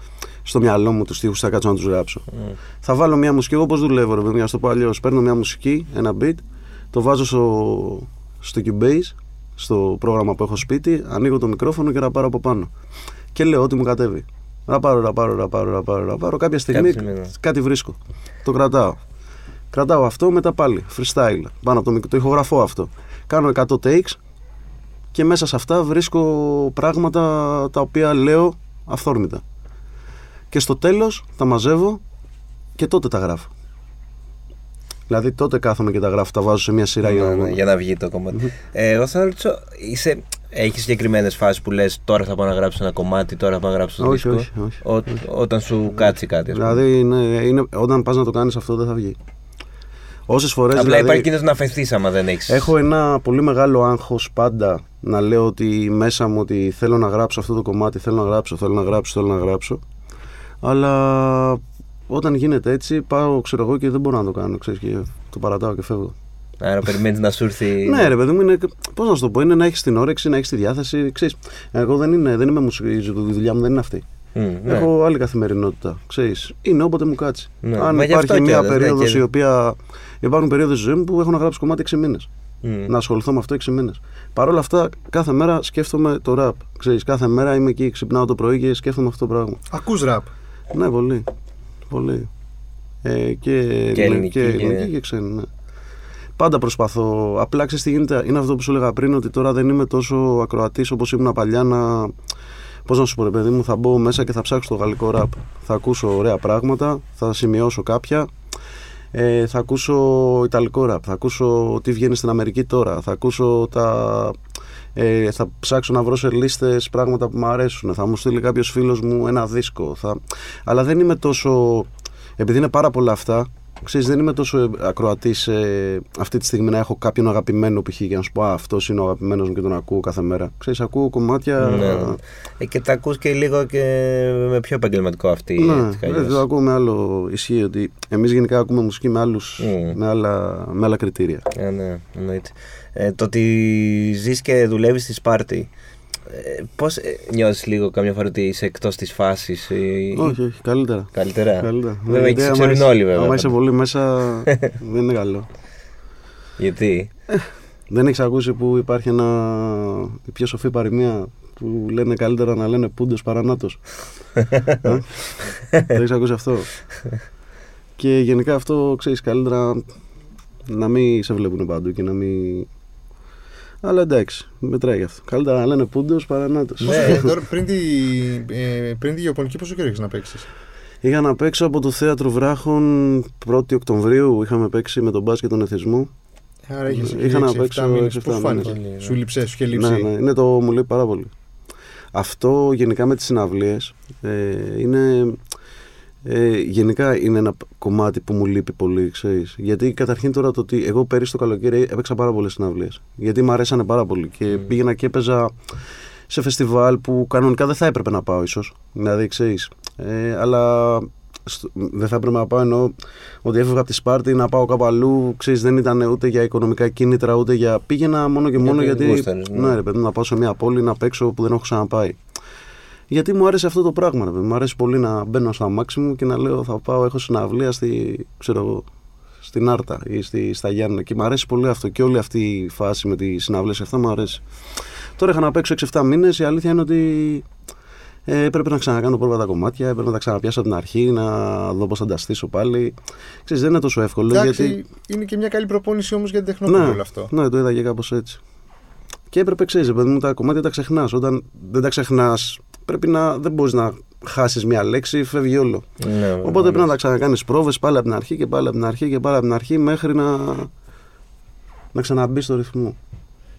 στο μυαλό μου τους τοίχου, θα κάτσω να τους γράψω. μ. Θα βάλω μια μουσική. Εγώ πώς δουλεύω, ρε παιδί, για να το πω αλλιώς. Παίρνω μια μουσική, ένα beat, το βάζω στο, στο Cubase, στο πρόγραμμα που έχω σπίτι, ανοίγω το μικρόφωνο και να πάρω από πάνω. Και λέω ό,τι μου κατέβει. Να πάρω, να πάρω, να πάρω, να πάρω, να πάρω. Κάποια στιγμή Κάποια στιγμή, ναι. κάτι βρίσκω. Το κρατάω. Κρατάω αυτό, μετά πάλι. Freestyle. Πάνω από το, μικ- το ηχογραφώ αυτό. Κάνω 100 takes και μέσα σε αυτά βρίσκω πράγματα τα οποία λέω αυθόρμητα. Και στο τέλος τα μαζεύω και τότε τα γράφω. Δηλαδή τότε κάθομαι και τα γράφω, τα βάζω σε μια σειρά για Ναι, να ναι, για να βγει το κομμάτι. ε, εγώ θα ρωτήσω, είσαι, έχεις συγκεκριμένες φάσεις που λες τώρα θα πάω να γράψω ένα κομμάτι, τώρα θα πάω να γράψω το Όχι, δίσκο. όχι, όχι, Ό- Όταν σου κάτσει κάτι. ας πούμε. Δηλαδή είναι, είναι, όταν πας να το κάνεις αυτό δεν θα βγει. Όσες φορές Απλά δηλαδή, υπάρχει κίνδυνος να αφαιθείς άμα δεν έχεις. Έχω ένα πολύ μεγάλο άγχος πάντα να λέω ότι μέσα μου ότι θέλω να γράψω αυτό το κομμάτι, θέλω να γράψω, θέλω να γράψω, θέλω να γράψω. Αλλά όταν γίνεται έτσι πάω ξέρω εγώ και δεν μπορώ να το κάνω, ξέρεις, και το παρατάω και φεύγω. Άρα περιμένεις να σου έρθει. Ναι, ρε παιδί μου, είναι, πώς να σου το πω, είναι να έχεις την όρεξη, να έχεις τη διάθεση. Ξέρεις, εγώ δεν, είναι, δεν είμαι μουσική, η δουλειά μου δεν είναι αυτή. Μμ, ναι. Έχω άλλη καθημερινότητα. Ξέρεις, είναι όποτε μου κάτσει. Ναι, Αν μα γι' αυτό υπάρχει μια κιόλας, ναι, περίοδος και- η οποία. Υπάρχουν περίοδοι στη ζωή μου που έχω να γράψω κομμάτι 6 μήνες. Μμ. Να ασχοληθώ με αυτό 6 μήνες. Παρ' όλα αυτά, κάθε μέρα σκέφτομαι το ραπ. Ξέρεις, κάθε μέρα είμαι εκεί, ξυπνάω το πρωί και σκέφτομαι αυτό το πράγμα. Ακούς ραπ. Ναι, πολύ. Πολύ. Ε, και, Και ελληνική και, και- ελληνική και ξένη, ναι. Πάντα προσπαθώ. Απλά ξέρεις τι γίνεται. Είναι αυτό που σου έλεγα πριν, ότι τώρα δεν είμαι τόσο ακροατής όπως ήμουν παλιά να. Πώς να σου πω, ρε παιδί μου, θα μπω μέσα και θα ψάξω το γαλλικό ραπ. Θα ακούσω ωραία πράγματα, θα σημειώσω κάποια. Ε, θα ακούσω ιταλικό ραπ, θα ακούσω τι βγαίνει στην Αμερική τώρα, θα ακούσω τα. Ε, θα ψάξω να βρω σε λίστες πράγματα που μου αρέσουν. Θα μου στείλει κάποιος φίλος μου ένα δίσκο. Θα... Αλλά δεν είμαι τόσο. Επειδή είναι πάρα πολλά αυτά, ξέρεις, δεν είμαι τόσο ακροατής ε, αυτή τη στιγμή να έχω κάποιον αγαπημένο π.χ. για να σου πω Α, αυτός είναι ο αγαπημένος μου και τον ακούω κάθε μέρα. Ξέρεις, ακούω κομμάτια. Ναι, ναι. Ε, και τα ακούς και λίγο και με πιο επαγγελματικό αυτή. Ναι, έτσι κι ε, αλλιώς. το ακούω με άλλο. Ισχύει ότι εμείς γενικά ακούμε μουσική με, άλλους, Mm. με, άλλα, με άλλα κριτήρια. Ε, ναι, εννοείται. Ε, το ότι ζεις και δουλεύεις στη Σπάρτη, ε, πώς ε, νιώθεις λίγο καμιά φορά ότι είσαι εκτός της φάσης ή... Όχι, όχι, καλύτερα. Καλύτερα. Καλύτερα. Βέβαια, Γιατί και σε άμα ξέρουν είσαι- όλοι βέβαια. Άμα είσαι πολύ μέσα, δεν είναι καλό. Γιατί; Δεν έχεις ακούσει που υπάρχει ένα, η πιο σοφή παροιμία που λένε καλύτερα να λένε πούντος παρά νάτος. Ε; Δεν έχεις ακούσει αυτό; Και γενικά αυτό ξέρεις καλύτερα να μην σε βλέπουν παντού και να μην... Αλλά εντάξει, μετράει αυτό. Καλύτερα να λένε πούντος παρά νάτος. Πόσο Ναι. καιρό- τώρα, πριν, τη, ε, πριν τη γεωπονική, πόσο καιρό έχεις να παίξεις; Είχα να παίξω από το Θέατρο Βράχων 1η Οκτωβρίου. Είχαμε παίξει με τον μπάσκετ τον εθισμού. Άρα έχεις Είχα να 6-7 παίξω μήνες. 6-7 Πώς σου φάνηκε; μήνες. Σου λείψε, σου είχε λείψει; Ναι, ναι, είναι το μου λέει πάρα πολύ. Αυτό γενικά με τις συναυλίες ε, είναι ε, γενικά είναι ένα κομμάτι που μου λείπει πολύ, ξέρεις. Γιατί καταρχήν τώρα το ότι εγώ πέρυσι το καλοκαίρι έπαιξα πάρα πολλές συναυλίες. Γιατί μου αρέσανε πάρα πολύ και Mm. πήγαινα και έπαιζα σε φεστιβάλ που κανονικά δεν θα έπρεπε να πάω ίσως. Δηλαδή, ξέρεις. Ε, αλλά στο- δεν θα έπρεπε να πάω ενώ ότι έφευγα από τη Σπάρτη να πάω κάπου αλλού. Ξέρεις, δεν ήταν ούτε για οικονομικά κίνητρα ούτε για. Πήγαινα μόνο και μόνο Γιατί γιατί. γούσταρες, ναι. ναι, ρε παιδί, μου, να πάω σε μια πόλη να παίξω που δεν έχω ξαναπάει. Γιατί μου άρεσε αυτό το πράγμα. Ρε, παιδί. μου αρέσει πολύ να μπαίνω στα μάξι μου και να λέω θα πάω, έχω συναυλία στη, ξέρω εγώ, στην Άρτα ή στη, στα Γιάννα. Και μου αρέσει πολύ αυτό και όλη αυτή η φάση με τις συναυλίες και αυτά μου αρέσει. Τώρα είχα να παίξω 6-7 μήνες. Η αλήθεια είναι ότι ε, έπρεπε να ξανακάνω πρώτα τα κομμάτια, έπρεπε να τα ξαναπιάσω από την αρχή, να δω πώς θα τα στήσω πάλι. Ξέρεις, δεν είναι τόσο εύκολο. Εντάξει, γιατί... είναι και μια καλή προπόνηση όμως για την τεχνόπολη Ναι, όλο αυτό. ναι, το είδα και κάπως έτσι. Και έπρεπε, ξέρεις, παιδί μου, τα κομμάτια τα ξεχνάς. Όταν δεν τα ξεχνάς, πρέπει να. Δεν μπορείς να χάσεις μια λέξη, φεύγει όλο. Ναι, Οπότε πρέπει να τα ξανακάνεις πρόβες πάλι από την αρχή και πάλι από την αρχή και πάλι από την αρχή μέχρι να. να ξαναμπεί στο ρυθμό.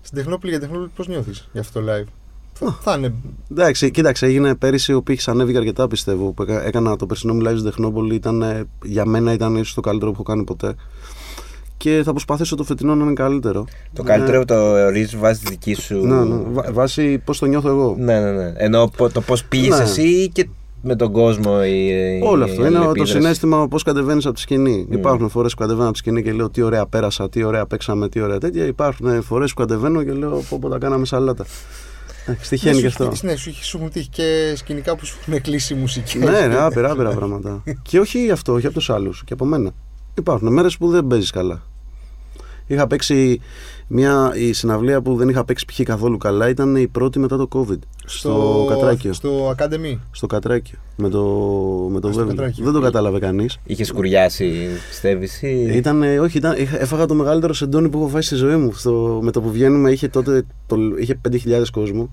Στην τεχνόπολη για τεχνόπολη πώς νιώθεις για αυτό το live; Θα, θα είναι. Εντάξει, κοίταξε, έγινε πέρυσι ο είχε ανέβηκε αρκετά πιστεύω. Που έκα- έκανα το περσινό μου live στην Τεχνόπολη. Ήταν, ε, για μένα ήταν ίσως το καλύτερο που έχω κάνει ποτέ. Και θα προσπαθήσω το φετινό να είναι καλύτερο. Το καλύτερο το ορίζεις βάσει της δικής σου. Ναι, ναι. Βα- βάσει πώς το νιώθω εγώ. Ναι, ναι, ναι. Ενώ πο- το πώς πήγες Ναι. εσύ και με τον κόσμο. Η, η Όλο αυτό. Είναι το αλληλεπίδραση. συνέστημα πώς κατεβαίνεις από τη σκηνή. Mm. Υπάρχουν φορές που κατεβαίνω από τη σκηνή και λέω τι ωραία πέρασα, τι ωραία παίξαμε, τι ωραία τέτοια. Υπάρχουν φορές που κατεβαίνω και λέω πω, πω τα κάναμε σαλάτα. Ε, Στοιχαίνει Ναι, και σου- αυτό. Ναι, σου, σου έχουν τύχει και σκηνικά που σου έχουν κλείσει μουσική. ναι, ναι, άπειρα, άπειρα πράγματα. και όχι αυτό, όχι από τους άλλους, και από μένα. Υπάρχουν μέρες που δεν παίζεις καλά. Είχα παίξει Μια, η συναυλία που δεν είχα παίξει π.χ. καθόλου καλά ήταν η πρώτη μετά το COVID. Στο, Κατράκιο. Στο Academy. Στο Κατράκιο. Με το, με το Α, στο Βέβαιο. Κατράκιο. Δεν το κατάλαβε κανείς. Είχες σκουριάσει, πιστεύεις. Ή... Ήταν, ε, όχι, ήταν, είχα- έφαγα το μεγαλύτερο σεντόνι που έχω φάει στη ζωή μου. Στο, με το που βγαίνουμε είχε τότε το, είχε 5.000 κόσμο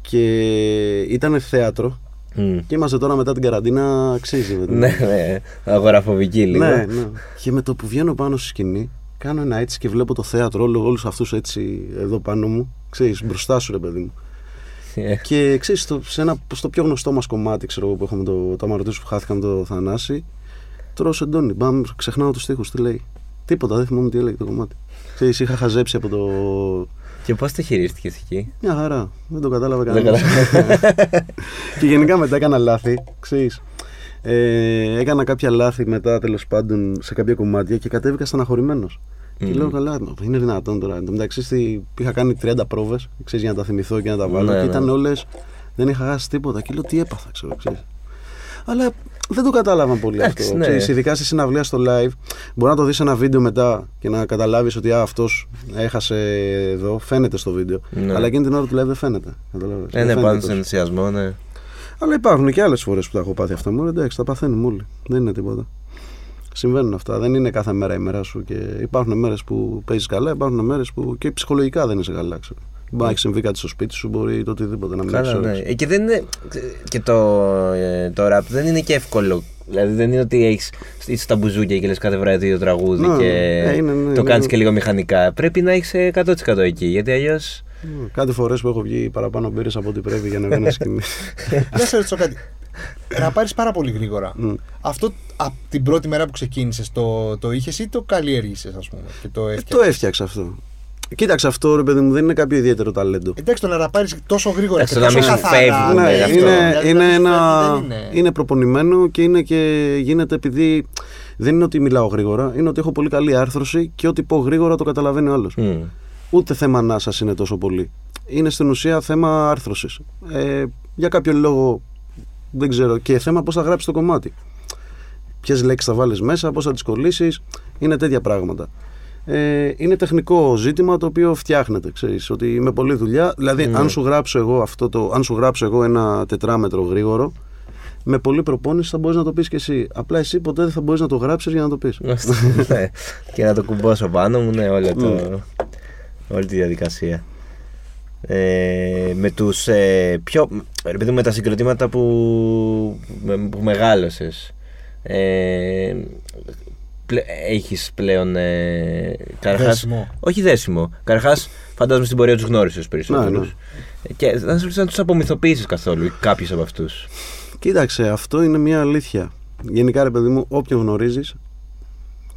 και ήταν θέατρο. Μμ. Και είμαστε τώρα μετά την καραντίνα, αξίζει. με την- Ναι, ναι. Αγοραφοβική λίγο. ναι, ναι. Και με το που βγαίνω πάνω στη σκηνή, κάνω ένα έτσι και βλέπω το θέατρο, όλο, όλους αυτούς έτσι εδώ πάνω μου, ξέρεις, μπροστά σου ρε παιδί μου. Ε, Και ξέρεις, στο, σε ένα, στο πιο γνωστό μας κομμάτι, ξέρω εγώ, που έχουμε το, το αμαρτούς που χάθηκα με το Θανάση, τρώω σεντόνι, μπαμ, ξεχνάω τους στίχους, τι λέει. Τίποτα, δεν θυμόμαι τι έλεγε το κομμάτι. Ξέρεις, είχα χαζέψει από το... Και πώς το χειρίστηκες εκεί; Μια χαρά, δεν το κατάλαβε Δεν κανένας. κατάλαβα. και γενικά μετά έκανα λάθη, ξέρεις. Ε, έκανα κάποια λάθη μετά τέλος πάντων σε κάποια κομμάτια και κατέβηκα στεναχωρημένος. Και Μμμ. λέω καλά, είναι δυνατόν τώρα. Εν τω μεταξύ στη- είχα κάνει 30 πρόβες, ξέρεις, για να τα θυμηθώ και να τα βάλω. Ναι, και ναι. ήταν όλες, δεν είχα χάσει τίποτα. Και λέω τι έπαθα, ξέρω, ξέρεις. Αλλά δεν το κατάλαβαν πολύ Εντάξει, αυτό. ναι. Ξέρεις, ειδικά στη συναυλία στο live, μπορεί να το δεις ένα βίντεο μετά και να καταλάβεις ότι α, αυτός έχασε εδώ, φαίνεται στο βίντεο. Ναι. Αλλά εκείνη την ώρα του live δεν φαίνεται. Καταλάβες. Ε, Δεν ναι, φαίνεται πάνω τόσο. στον ενθουσιασμό, ναι. Αλλά υπάρχουν και άλλες φορές που τα έχω πάθει αυτά. Μου εντάξει, τα παθαίνουμε όλοι. Δεν είναι τίποτα. Συμβαίνουν αυτά. Δεν είναι κάθε μέρα η μέρα σου. Και υπάρχουν μέρες που παίζεις καλά, υπάρχουν μέρες που και ψυχολογικά δεν είσαι καλά. Ξέρω. Μπορεί να έχει συμβεί κάτι στο σπίτι σου, μπορεί το οτιδήποτε να μην Καλά, έχει ναι. όρεξη. Ε, Και δεν είναι. Και το, ε, το rap δεν είναι και εύκολο. Δηλαδή δεν είναι ότι έχει είσαι στα μπουζούκια και λες κάθε βράδυ το ίδιο τραγούδι Ναι, και ε, είναι, ναι, το είναι. κάνεις και λίγο μηχανικά. Πρέπει να έχεις 100% εκεί. Γιατί αλλιώς. Mm, Κάτι φορές που έχω βγει παραπάνω μπύρες από ό,τι πρέπει για να βγει ένα σκηνή. Να σε ρωτήσω κάτι. Να πάρεις πάρα πολύ γρήγορα. Μμ. Αυτό από την πρώτη μέρα που ξεκίνησες, το, το είχες ή το καλλιέργησες, ας πούμε. Και το Ε, έφτιαξες; το έφτιαξα αυτό. Κοίταξε αυτό, ρε παιδί μου, δεν είναι κάποιο ιδιαίτερο ταλέντο. Εντάξει, το να ραπάρεις τόσο γρήγορα Εντάξει, και να τόσο μην σου καθαρά. φεύγουν, Ναι, γι' αυτό. είναι, Δηλαδή, είναι, να μην σου ένα, φεύγει, δεν είναι προπονημένο και είναι και γίνεται επειδή δεν είναι ότι μιλάω γρήγορα, είναι ότι έχω πολύ καλή άρθρωση και ό,τι πω γρήγορα το καταλαβαίνει ο άλλος. Μμ. Ούτε θέμα ανάσας είναι τόσο πολύ. Είναι στην ουσία θέμα άρθρωσης. Ε, για κάποιο λόγο δεν ξέρω. Και θέμα πώς θα γράψει το κομμάτι. Ποιες λέξεις θα βάλεις μέσα, πώς θα τις κολλήσεις. Είναι τέτοια πράγματα. Ε, είναι τεχνικό ζήτημα το οποίο φτιάχνεται. Ξέρεις, ότι με πολλή δουλειά. Δηλαδή, Ναι. αν, σου γράψω εγώ αυτό το, αν σου γράψω εγώ ένα τετράμετρο γρήγορο, με πολλή προπόνηση θα μπορείς να το πεις και εσύ. Απλά εσύ ποτέ δεν θα μπορείς να το γράψεις για να το πεις. Ναι. και να το κουμπώσω πάνω μου, ναι, όλο το, όλη τη διαδικασία. Ε, με τους ε, πιο, ρε παιδί μου, με τα συγκροτήματα που, με, που μεγάλωσες ε, πλε, έχεις πλέον ε, καταρχάς- Δέσιμο. όχι δέσιμο καταρχάς φαντάζομαι στην πορεία τους γνώρισες περισσότερους Ναι, ναι. και θα σου ρωτήσω αν τους απομυθοποίησεις καθόλου ή κάποιους από αυτούς Κοίταξε, αυτό είναι μια αλήθεια. Γενικά, ρε παιδί μου, όποιον γνωρίζεις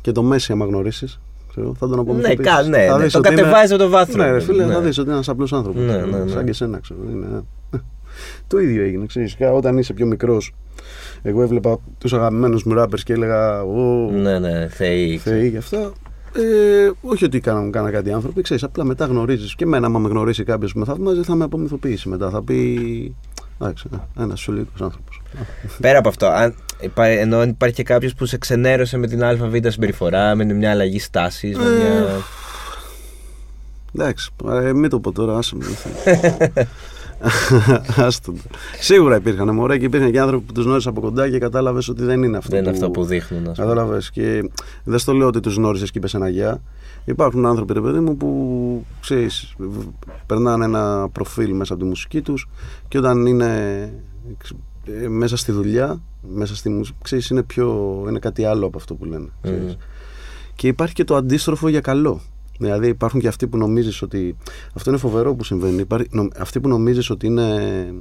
και το Μέση, άμα γνωρίσει, θα τον ναι, απομυθοποιήσεις. κα, ναι, Θα ναι, δεις το ότι είναι- κατεβάζει από το βάθρο Ναι, ρε φίλε, ναι. θα δεις ότι είναι ένας απλός άνθρωπος. Ναι, ναι, ναι. Σαν και εσένα, ξέρω. Είναι... το ίδιο έγινε. Ξέρεις, όταν είσαι πιο μικρός, εγώ έβλεπα τους αγαπημένους μου ράπερς και έλεγα Ω, ναι, ναι, θεοί Θεοί γι' αυτά. Ε, όχι ότι κάναν, κάναν κάτι άνθρωποι, ξέρεις, απλά μετά γνωρίζεις. Και εμένα, άμα με γνωρίσει κάποιος που με θαυμάζει, θα με απομυθοποιήσει μετά. Θα πει. Εντάξει, ένα σουλικό άνθρωπος. Πέρα από αυτό, αν υπά, ενώ αν υπάρχει και κάποιος που σε ξενέρωσε με την ΑΒ συμπεριφορά, με μια αλλαγή στάσης, με Ε, μια. Εντάξει, ε, μην το πω τώρα, άσε με. Άστο. το. Σίγουρα υπήρχαν μωρέ και υπήρχαν και άνθρωποι που τους γνώρισα από κοντά και κατάλαβες ότι δεν είναι αυτό. Δεν είναι αυτό που δείχνουν. ας πούμε. Κατάλαβες. Και δεν στο λέω ότι τους γνώρισες και είπε ένα γεια. Υπάρχουν άνθρωποι, ρε παιδί μου, που ξέρεις, περνάνε ένα προφίλ μέσα από τη μουσική τους και όταν είναι ε, μέσα στη δουλειά, μέσα στη μουσική, ξέρεις, είναι, πιο, είναι κάτι άλλο από αυτό που λένε. ξέρεις. Μμμ. Και υπάρχει και το αντίστροφο για καλό. Δηλαδή υπάρχουν και αυτοί που νομίζεις ότι. Αυτό είναι φοβερό που συμβαίνει. Υπάρχει, νο- αυτοί που νομίζεις ότι είναι.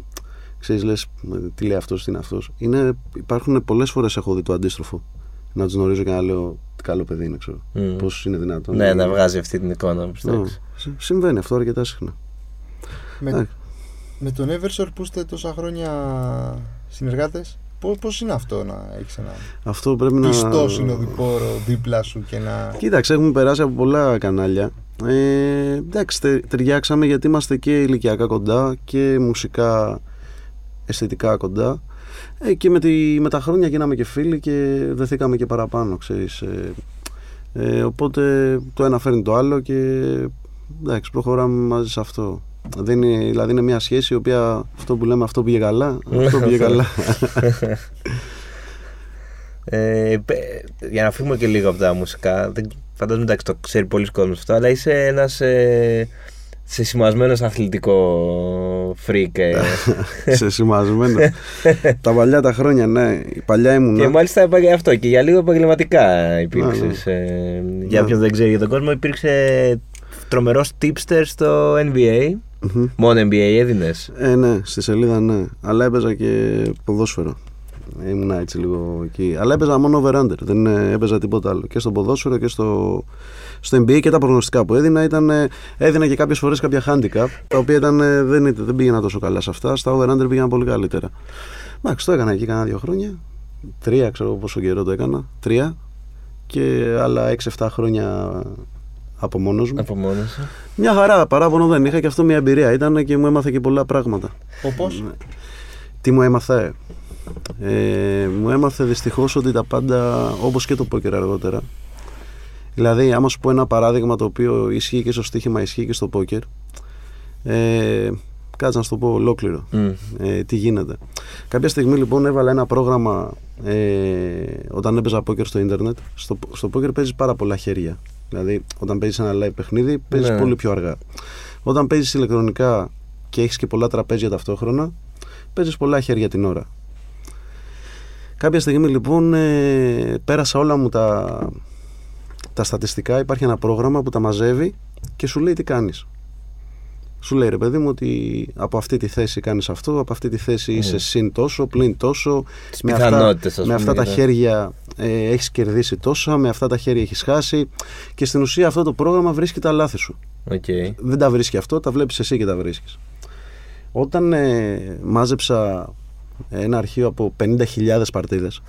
Ξέρεις, λες, τι λέει αυτός, τι είναι αυτός. Είναι, υπάρχουν πολλές φορές έχω δει το αντίστροφο. Να τους γνωρίζω και να λέω τι καλό παιδί είναι, ξέρω. Μμ. Πώς είναι δυνατόν. Ναι, να βγάζει αυτή την εικόνα. Ναι. πιστεύεις. Συ- Συμβαίνει αυτό αρκετά συχνά. Με, Ναι. με τον Evershore που είστε τόσα χρόνια συνεργάτες, πώς είναι αυτό να έχεις ένα Αυτό πρέπει να. πιστό συνοδοιπόρο δίπλα σου και να. Κοίταξε, έχουμε περάσει από πολλά κανάλια. Ε, εντάξει, τε- ταιριάξαμε γιατί είμαστε και ηλικιακά κοντά και μουσικά αισθητικά κοντά. Ε, και με, τη, με τα χρόνια γίναμε και φίλοι και δεθήκαμε και παραπάνω, ξέρεις. Ε, ε, οπότε το ένα φέρνει το άλλο και εντάξει, προχωράμε μαζί σε αυτό. Δεν είναι, δηλαδή είναι μια σχέση η οποία αυτό που λέμε αυτό πήγε καλά, αυτό πήγε καλά. Ε, πε- για να φύγουμε και λίγο από τα μουσικά, δεν, φαντάζομαι εντάξει το ξέρει πολύς κόσμος αυτό, αλλά είσαι ένας ε, σεσημασμένος αθλητικό freak. Ε. σεσημασμένο. τα παλιά τα χρόνια, ναι. Η παλιά ήμουν. και μάλιστα επαγγε- αυτό και για λίγο επαγγελματικά υπήρξες. Ε, για Ναι. όποιον δεν ξέρει για τον κόσμο, υπήρξε τρομερός tipster στο NBA. Μόνο NBA έδινες. Ε, ναι, στη σελίδα ναι. Αλλά έπαιζα και ποδόσφαιρο. Ήμουν έτσι λίγο εκεί. Αλλά έπαιζα μόνο over-under. Δεν ε, έπαιζα τίποτα άλλο. Και στο ποδόσφαιρο και στο, στο NBA και τα προγνωστικά που έδινα ήταν. ε, Έδινα και κάποιες φορές κάποια handicap τα οποία ήταν, ε, δεν, ήταν- δεν πήγαινα τόσο καλά σε αυτά. Στα over-under πήγαινα πολύ καλύτερα. Εντάξει, το έκανα εκεί κάνα δύο χρόνια. Τρία, ξέρω πόσο καιρό το έκανα. Τρία. Και άλλα 6-7 χρόνια από μόνος μου. Από μόνος σου. Μια χαρά, παράπονο δεν είχα και αυτό μια εμπειρία ήταν και μου έμαθε και πολλά πράγματα. Όπως. Τι μου έμαθε; Ε, μου έμαθε δυστυχώς ότι τα πάντα όπως και το πόκερ αργότερα δηλαδή άμα σου πω ένα παράδειγμα το οποίο ισχύει και στο στοίχημα ισχύει και στο πόκερ ε, κάτσε να σου το πω ολόκληρο Μμ. ε, τι γίνεται κάποια στιγμή λοιπόν έβαλα ένα πρόγραμμα ε, όταν έπαιζα πόκερ στο ίντερνετ στο, στο πόκερ παίζεις πάρα πολλά χέρια δηλαδή όταν παίζεις ένα live παιχνίδι παίζεις Ναι. πολύ πιο αργά. Όταν παίζεις ηλεκτρονικά και έχεις και πολλά τραπέζια ταυτόχρονα παίζεις πολλά χέρια την ώρα. Κάποια στιγμή λοιπόν ε, πέρασα όλα μου τα, τα στατιστικά. Υπάρχει ένα πρόγραμμα που τα μαζεύει και σου λέει τι κάνεις σου λέει ρε παιδί μου ότι από αυτή τη θέση κάνεις αυτό, από αυτή τη θέση είσαι συν τόσο, πλην τόσο. Τις με πιθανότητες, αυτά, ας με πούμε, αυτά τα ναι. χέρια ε, έχεις κερδίσει τόσα, με αυτά τα χέρια έχεις χάσει. Και στην ουσία αυτό το πρόγραμμα βρίσκει τα λάθη σου. Οκ. Δεν τα βρίσκει αυτό, τα βλέπεις εσύ και τα βρίσκεις. Όταν ε, μάζεψα ένα αρχείο από 50.000 παρτίδες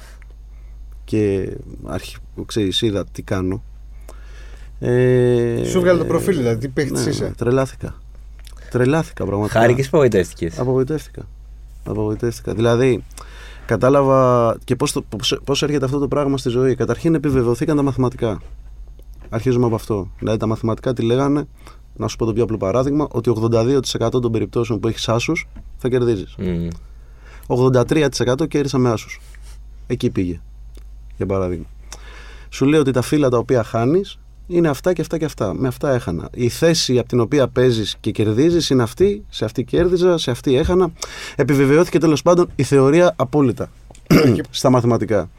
και αρχι, ξέρεις, είδα τι κάνω. Ε, Σου βγάλε το προφίλ, δηλαδή, τι παίχτης ναι, είσαι. ναι, τρελάθηκα. Τρελάθηκα πραγματικά. Χάρηκες ή απογοητεύτηκες. Απογοητεύτηκα. Απογοητεύτηκα. Δηλαδή, κατάλαβα και πώς, το, πώς, πώς έρχεται αυτό το πράγμα στη ζωή. Καταρχήν επιβεβαιωθήκαν τα μαθηματικά. Αρχίζουμε από αυτό. Δηλαδή, τα μαθηματικά τι λέγανε, να σου πω το πιο απλό παράδειγμα, ότι 82% των περιπτώσεων που έχεις άσους θα κερδίζεις. Μμ. 83% κέρδισα με άσους. Εκεί πήγε. Για παράδειγμα. Σου λέει ότι τα φύλλα τα οποία χάνεις είναι αυτά και αυτά και αυτά. Με αυτά έχανα. Η θέση από την οποία παίζεις και κερδίζεις είναι αυτή, σε αυτή κέρδιζα, σε αυτή έχανα. Επιβεβαιώθηκε τέλος πάντων η θεωρία απόλυτα στα μαθηματικά.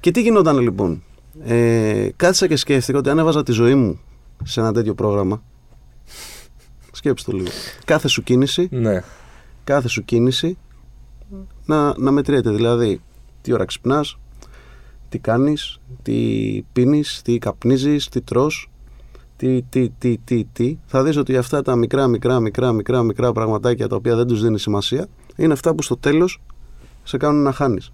Και τι γινόταν λοιπόν; Ε, κάθισα και σκέφτηκα ότι αν έβαζα τη ζωή μου σε ένα τέτοιο πρόγραμμα. Σκέψτε το λίγο. Κάθε σου κίνηση Ναι. κάθε σου κίνηση να, να μετριέται. Δηλαδή, τι ώρα ξυπνάς, τι κάνεις, τι πίνεις, τι καπνίζεις, τι τρως, τι, τι, τι, τι, τι. Θα δεις ότι αυτά τα μικρά, μικρά, μικρά, μικρά, μικρά πραγματάκια τα οποία δεν τους δίνει σημασία είναι αυτά που στο τέλος σε κάνουν να χάνεις.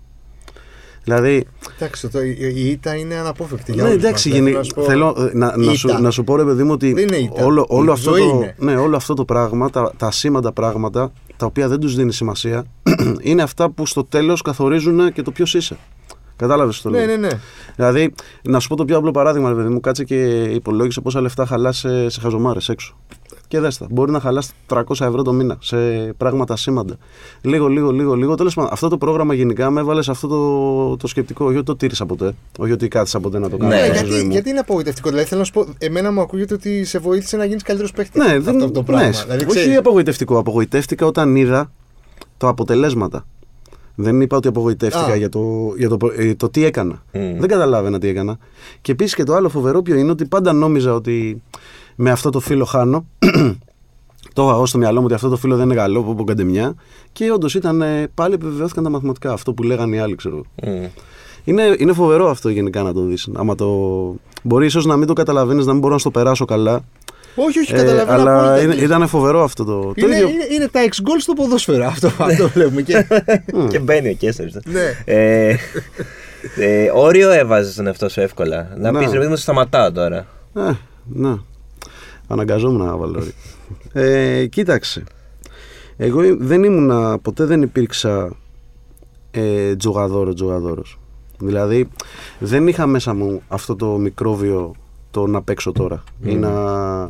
Δηλαδή, Εντάξει, το, η, η ήττα είναι αναπόφευκτη. για ναι, όλους εντάξει, μας. γενι- Θέλω να σου πω- θέλω ε, να, να, σου, Ήττα. να σου πω ρε παιδί μου ότι Δεν είναι ήττα. όλο, όλο, Η αυτό ζωή το, είναι. ναι, όλο αυτό το πράγμα, τα, τα ασήμαντα πράγματα, τα οποία δεν τους δίνει σημασία, είναι αυτά που στο τέλος καθορίζουν και το ποιος είσαι. Κατάλαβες το Ναι, λέω. ναι, ναι. Δηλαδή, να σου πω το πιο απλό παράδειγμα, ρε παιδί μου, κάτσε και υπολόγισε πόσα λεφτά χαλάς σε, σε χαζομάρες έξω. Και δέστα, μπορεί να χαλάς 300 ευρώ το μήνα σε πράγματα ασήμαντα. Λίγο, λίγο, λίγο, λίγο. Τέλος πάντων, αυτό το πρόγραμμα γενικά με έβαλες σε αυτό το, το σκεπτικό. Όχι ότι το τήρησα ποτέ. Όχι ότι κάθισα ποτέ να το κάνω. Ναι, στη γιατί, ζωή μου. γιατί είναι απογοητευτικό. Δηλαδή, θέλω να σου πω, εμένα μου ακούγεται ότι σε βοήθησε να γίνεις καλύτερος παίχτης. Ναι, αυτό δεν το πράγμα. ναι, δηλαδή, όχι ξέρεις, απογοητευτικό. Απογοητεύτηκα όταν είδα τα αποτελέσματα. Δεν είπα ότι απογοητεύτηκα Α. για, το, για το, ε, το τι έκανα. Μμ. Δεν καταλάβαινα τι έκανα. Και επίσης και το άλλο φοβερό ποιο είναι ότι πάντα νόμιζα ότι με αυτό το φίλο χάνω. το είχα εγώ στο μυαλό μου ότι αυτό το φίλο δεν είναι καλό, που καντεμιά. Και όντως ήταν ε, πάλι επιβεβαιώθηκαν τα μαθηματικά. Αυτό που λέγανε οι άλλοι, ξέρω. εγώ. Μμ. Είναι, είναι φοβερό αυτό γενικά να το δεις. Το... Μπορείς ίσως να μην το καταλαβαίνεις, να μην μπορώ να στο περάσω καλά. Όχι, όχι, Ε, καταλαβαίνω. αλλά απόλυτα είναι, τι- ήταν φοβερό αυτό το. το είναι, ίδιο. είναι, είναι τα ex goal στο ποδόσφαιρο αυτό, αυτό βλέπουμε. Και, Και μπαίνει ο Κέσσερ. ναι. ε, ε, όριο έβαζες στον εαυτό σου εύκολα. Να Ναι. πεις ρε παιδί μου, σταματάω τώρα. Ε, ναι. Αναγκαζόμουν να βάλω. ε, κοίταξε. Εγώ δεν ήμουνα, ποτέ δεν υπήρξα ε, τζογαδόρο, τζογαδόρος. Δηλαδή δεν είχα μέσα μου αυτό το μικρόβιο το να παίξω τώρα. Ή να...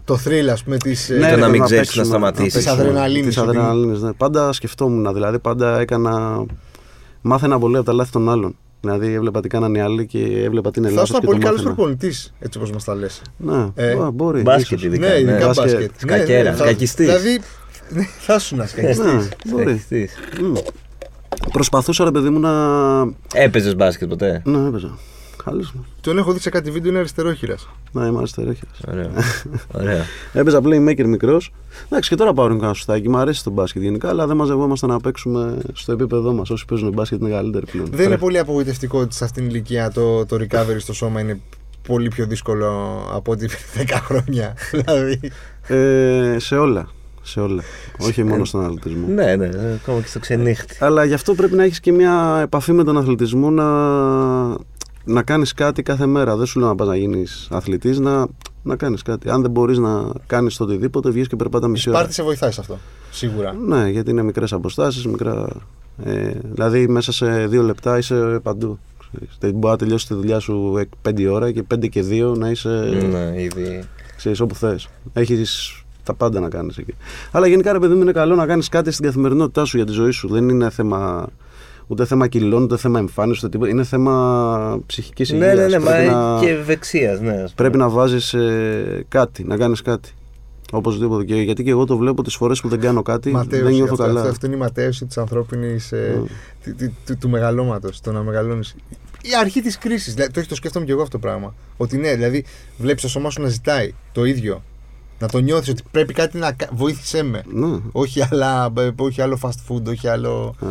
Το θρύλ, ας πούμε, της. Ναι, το ρε, να μην ξέρεις παίξουμε, να σταματήσεις. παίξουμε. Της αδρεναλίνης, Της ότι- αδρεναλίνης, ναι. Πάντα σκεφτόμουν, δηλαδή πάντα έκανα. Μάθαινα πολύ από τα λάθη των άλλων. Δηλαδή έβλεπα τι κάνανε οι άλλοι και έβλεπα τι είναι Θα λάθος ήσουν και πολύ το καλός μάθαινα. προπονητής, έτσι όπως μας τα λες. Ναι, Ε, μπο- μπορεί. Μπάσκετ ίσως. ειδικά. Ναι, ειδικά μπάσκετ. μπάσκετ. Σκακέρα, θα- σκακιστής. Δηλαδή, ναι, θα ήσουν σκακιστή. Ναι, μπορεί. Έχεις. Μμ. Προσπαθούσα ρε παιδί μου να. Έπαιζες μπάσκετ ποτέ; Ναι, έπαιζα. Καλώς μου. Τον έχω δει σε κάτι βίντεο, είναι αριστερόχειρας. Να είμαι αριστερόχειρας. Ωραία. Ωραία. Έπαιζα playmaker μικρός. Εντάξει, και τώρα πάω ένα σουτάκι. Μου αρέσει το μπάσκετ γενικά, αλλά δεν μαζευόμαστε να παίξουμε στο επίπεδο μας. Όσοι παίζουν μπάσκετ είναι καλύτεροι πλέον. Δεν είναι πολύ απογοητευτικό ότι σε αυτήν την ηλικία το, το recovery στο σώμα είναι πολύ πιο δύσκολο από ό,τι πριν 10 χρόνια. δηλαδή. Ε, σε όλα. Σε όλα. Όχι μόνο στον αθλητισμό. ναι, ναι, ακόμα και στο ξενύχτη. Αλλά γι' αυτό πρέπει να έχεις και μια επαφή με τον αθλητισμό να, να κάνεις κάτι κάθε μέρα. Δεν σου λέω να πας να γίνεις αθλητής, να, να κάνεις κάτι. Αν δεν μπορείς να κάνεις το οτιδήποτε, βγεις και περπάτα Η μισή ώρα. Σπάρτη σε βοηθάει σε αυτό. Σίγουρα. Ναι, γιατί είναι μικρές αποστάσεις, μικρά. Ε, δηλαδή μέσα σε δύο λεπτά είσαι παντού. Ξέρεις. Δεν Μπορεί να τελειώσεις τη δουλειά σου 5 ώρα και 5 και 2 να είσαι Ναι, ήδη. ξέρεις, όπου θες. Έχεις τα πάντα να κάνεις εκεί. Αλλά γενικά ρε παιδί μου είναι καλό να κάνεις κάτι στην καθημερινότητά σου για τη ζωή σου. Δεν είναι θέμα ούτε θέμα κιλών, ούτε θέμα εμφάνισης, ούτε τίποτα. Είναι θέμα ψυχικής υγεία. Ναι, ναι, ναι, μα πρέπει, να, και ευεξίας, ναι. ας πούμε. πρέπει να βάζεις κάτι, να κάνεις κάτι. Οπωσδήποτε. Και, γιατί και εγώ το βλέπω τις φορές που δεν κάνω κάτι, δεν Ματέωση, νιώθω αυτό, καλά. Αυτό, αυτό είναι η ματέωση της ανθρώπινης. Ναι. του, του μεγαλώματος, το να μεγαλώνεις. Η αρχή της κρίσης. Δηλαδή, το, έχει- το σκέφτομαι και εγώ αυτό το πράγμα. Ότι ναι, δηλαδή βλέπεις το σώμα σου να ζητάει το ίδιο. Να το νιώθεις ότι πρέπει κάτι να. κα- Βοήθησέ με. Ναι. Όχι, άλλα, ε, όχι άλλο fast food, όχι άλλο Ε,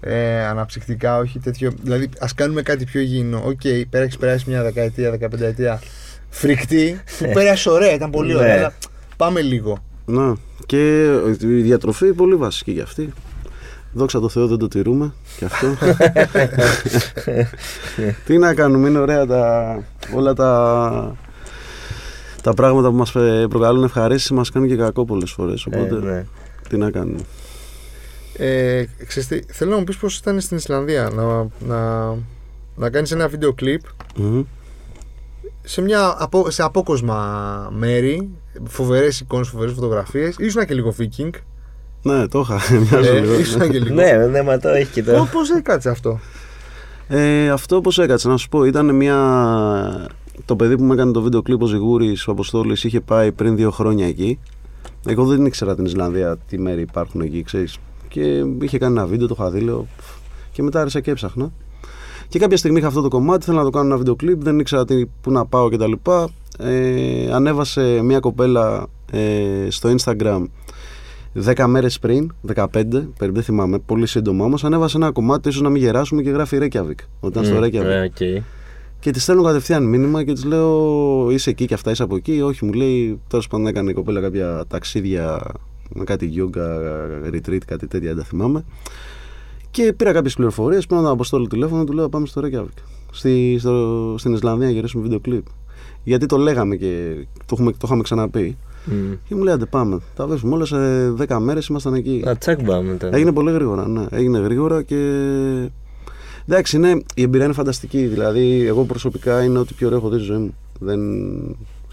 ε, αναψυκτικά, όχι τέτοιο. Δηλαδή, ας κάνουμε κάτι πιο υγιεινό. Οκ, πέρα έχεις περάσει μια δεκαετία, δεκαπενταετία φρικτή. που πέρασε ωραία, ήταν πολύ Ναι. ωραία. Αλλά πάμε λίγο. Ναι. Και η διατροφή πολύ βασική για αυτή. Δόξα τω Θεώ δεν το τηρούμε και αυτό. Τι να κάνουμε, είναι ωραία τα, όλα τα, τα πράγματα που μας ε, προκαλούν ευχαρίστηση μας κάνουν και κακό πολλές φορές. Οπότε Ε, ναι. τι να κάνουμε. Ε, ξέρεις τι, θέλω να μου πεις πώς ήταν στην Ισλανδία να, να, να κάνεις ένα βίντεο κλιπ Μμμ. σε, μια, απο, σε απόκοσμα μέρη, φοβερές εικόνες, φοβερές φωτογραφίες. Ήσουν και λίγο viking. Ναι, το είχα. Μοιάζω Ε, λίγο, ήσουν ναι. και λίγο. Ναι, ναι, μα το έχει και το. Πώς, πώς έκατσε αυτό; Ε, αυτό πώς έκατσε να σου πω ήταν μια... Το παιδί που μου έκανε το βίντεο κλιπ ο Ζιγούρης ο Αποστόλης είχε πάει πριν δύο χρόνια εκεί Εγώ δεν ήξερα την Ισλανδία τι μέρη υπάρχουν εκεί ξέρεις Και είχε κάνει ένα βίντεο το είχα δει λέω, «Πφ». Και μετά άρχισα και έψαχνα Και κάποια στιγμή είχα αυτό το κομμάτι Θέλω να το κάνω ένα βίντεο κλιπ Δεν ήξερα τι, πού να πάω κτλ ε, Ανέβασε μια κοπέλα ε, στο Instagram 10 μέρες πριν, 15, περίπου δεν θυμάμαι, πολύ σύντομα όμως, ανέβασε ένα κομμάτι, ίσως να μην γεράσουμε και γράφει Reykjavik. Όταν στο Μμ, Reykjavik. ε, οκ. Και της στέλνω κατευθείαν μήνυμα και της λέω: Είσαι εκεί και αυτά, είσαι από εκεί. Όχι, μου λέει: Τέλος πάντων, έκανε η κοπέλα κάποια ταξίδια με κάτι yoga retreat, κάτι τέτοια, δεν τα θυμάμαι. Και πήρα κάποιες πληροφορίες. Πήρα τον Απόστολο τηλέφωνο, του λέω: Πάμε στο Reykjavik. Στη, στο, στην Ισλανδία να γυρίσουμε βίντεο κλιπ. Γιατί το λέγαμε και το, έχουμε, το είχαμε ξαναπεί. Μμ. Και μου λέει: Άντε πάμε. Τα βρίσκουμε όλα σε 10 μέρες ήμασταν εκεί. Α, τσακ πάμε μετά. Έγινε πολύ γρήγορα, ναι. Έγινε γρήγορα και. Εντάξει, ναι, η εμπειρία είναι φανταστική. Δηλαδή, εγώ προσωπικά είναι ό,τι πιο ωραίο έχω δει στη ζωή μου. Δεν...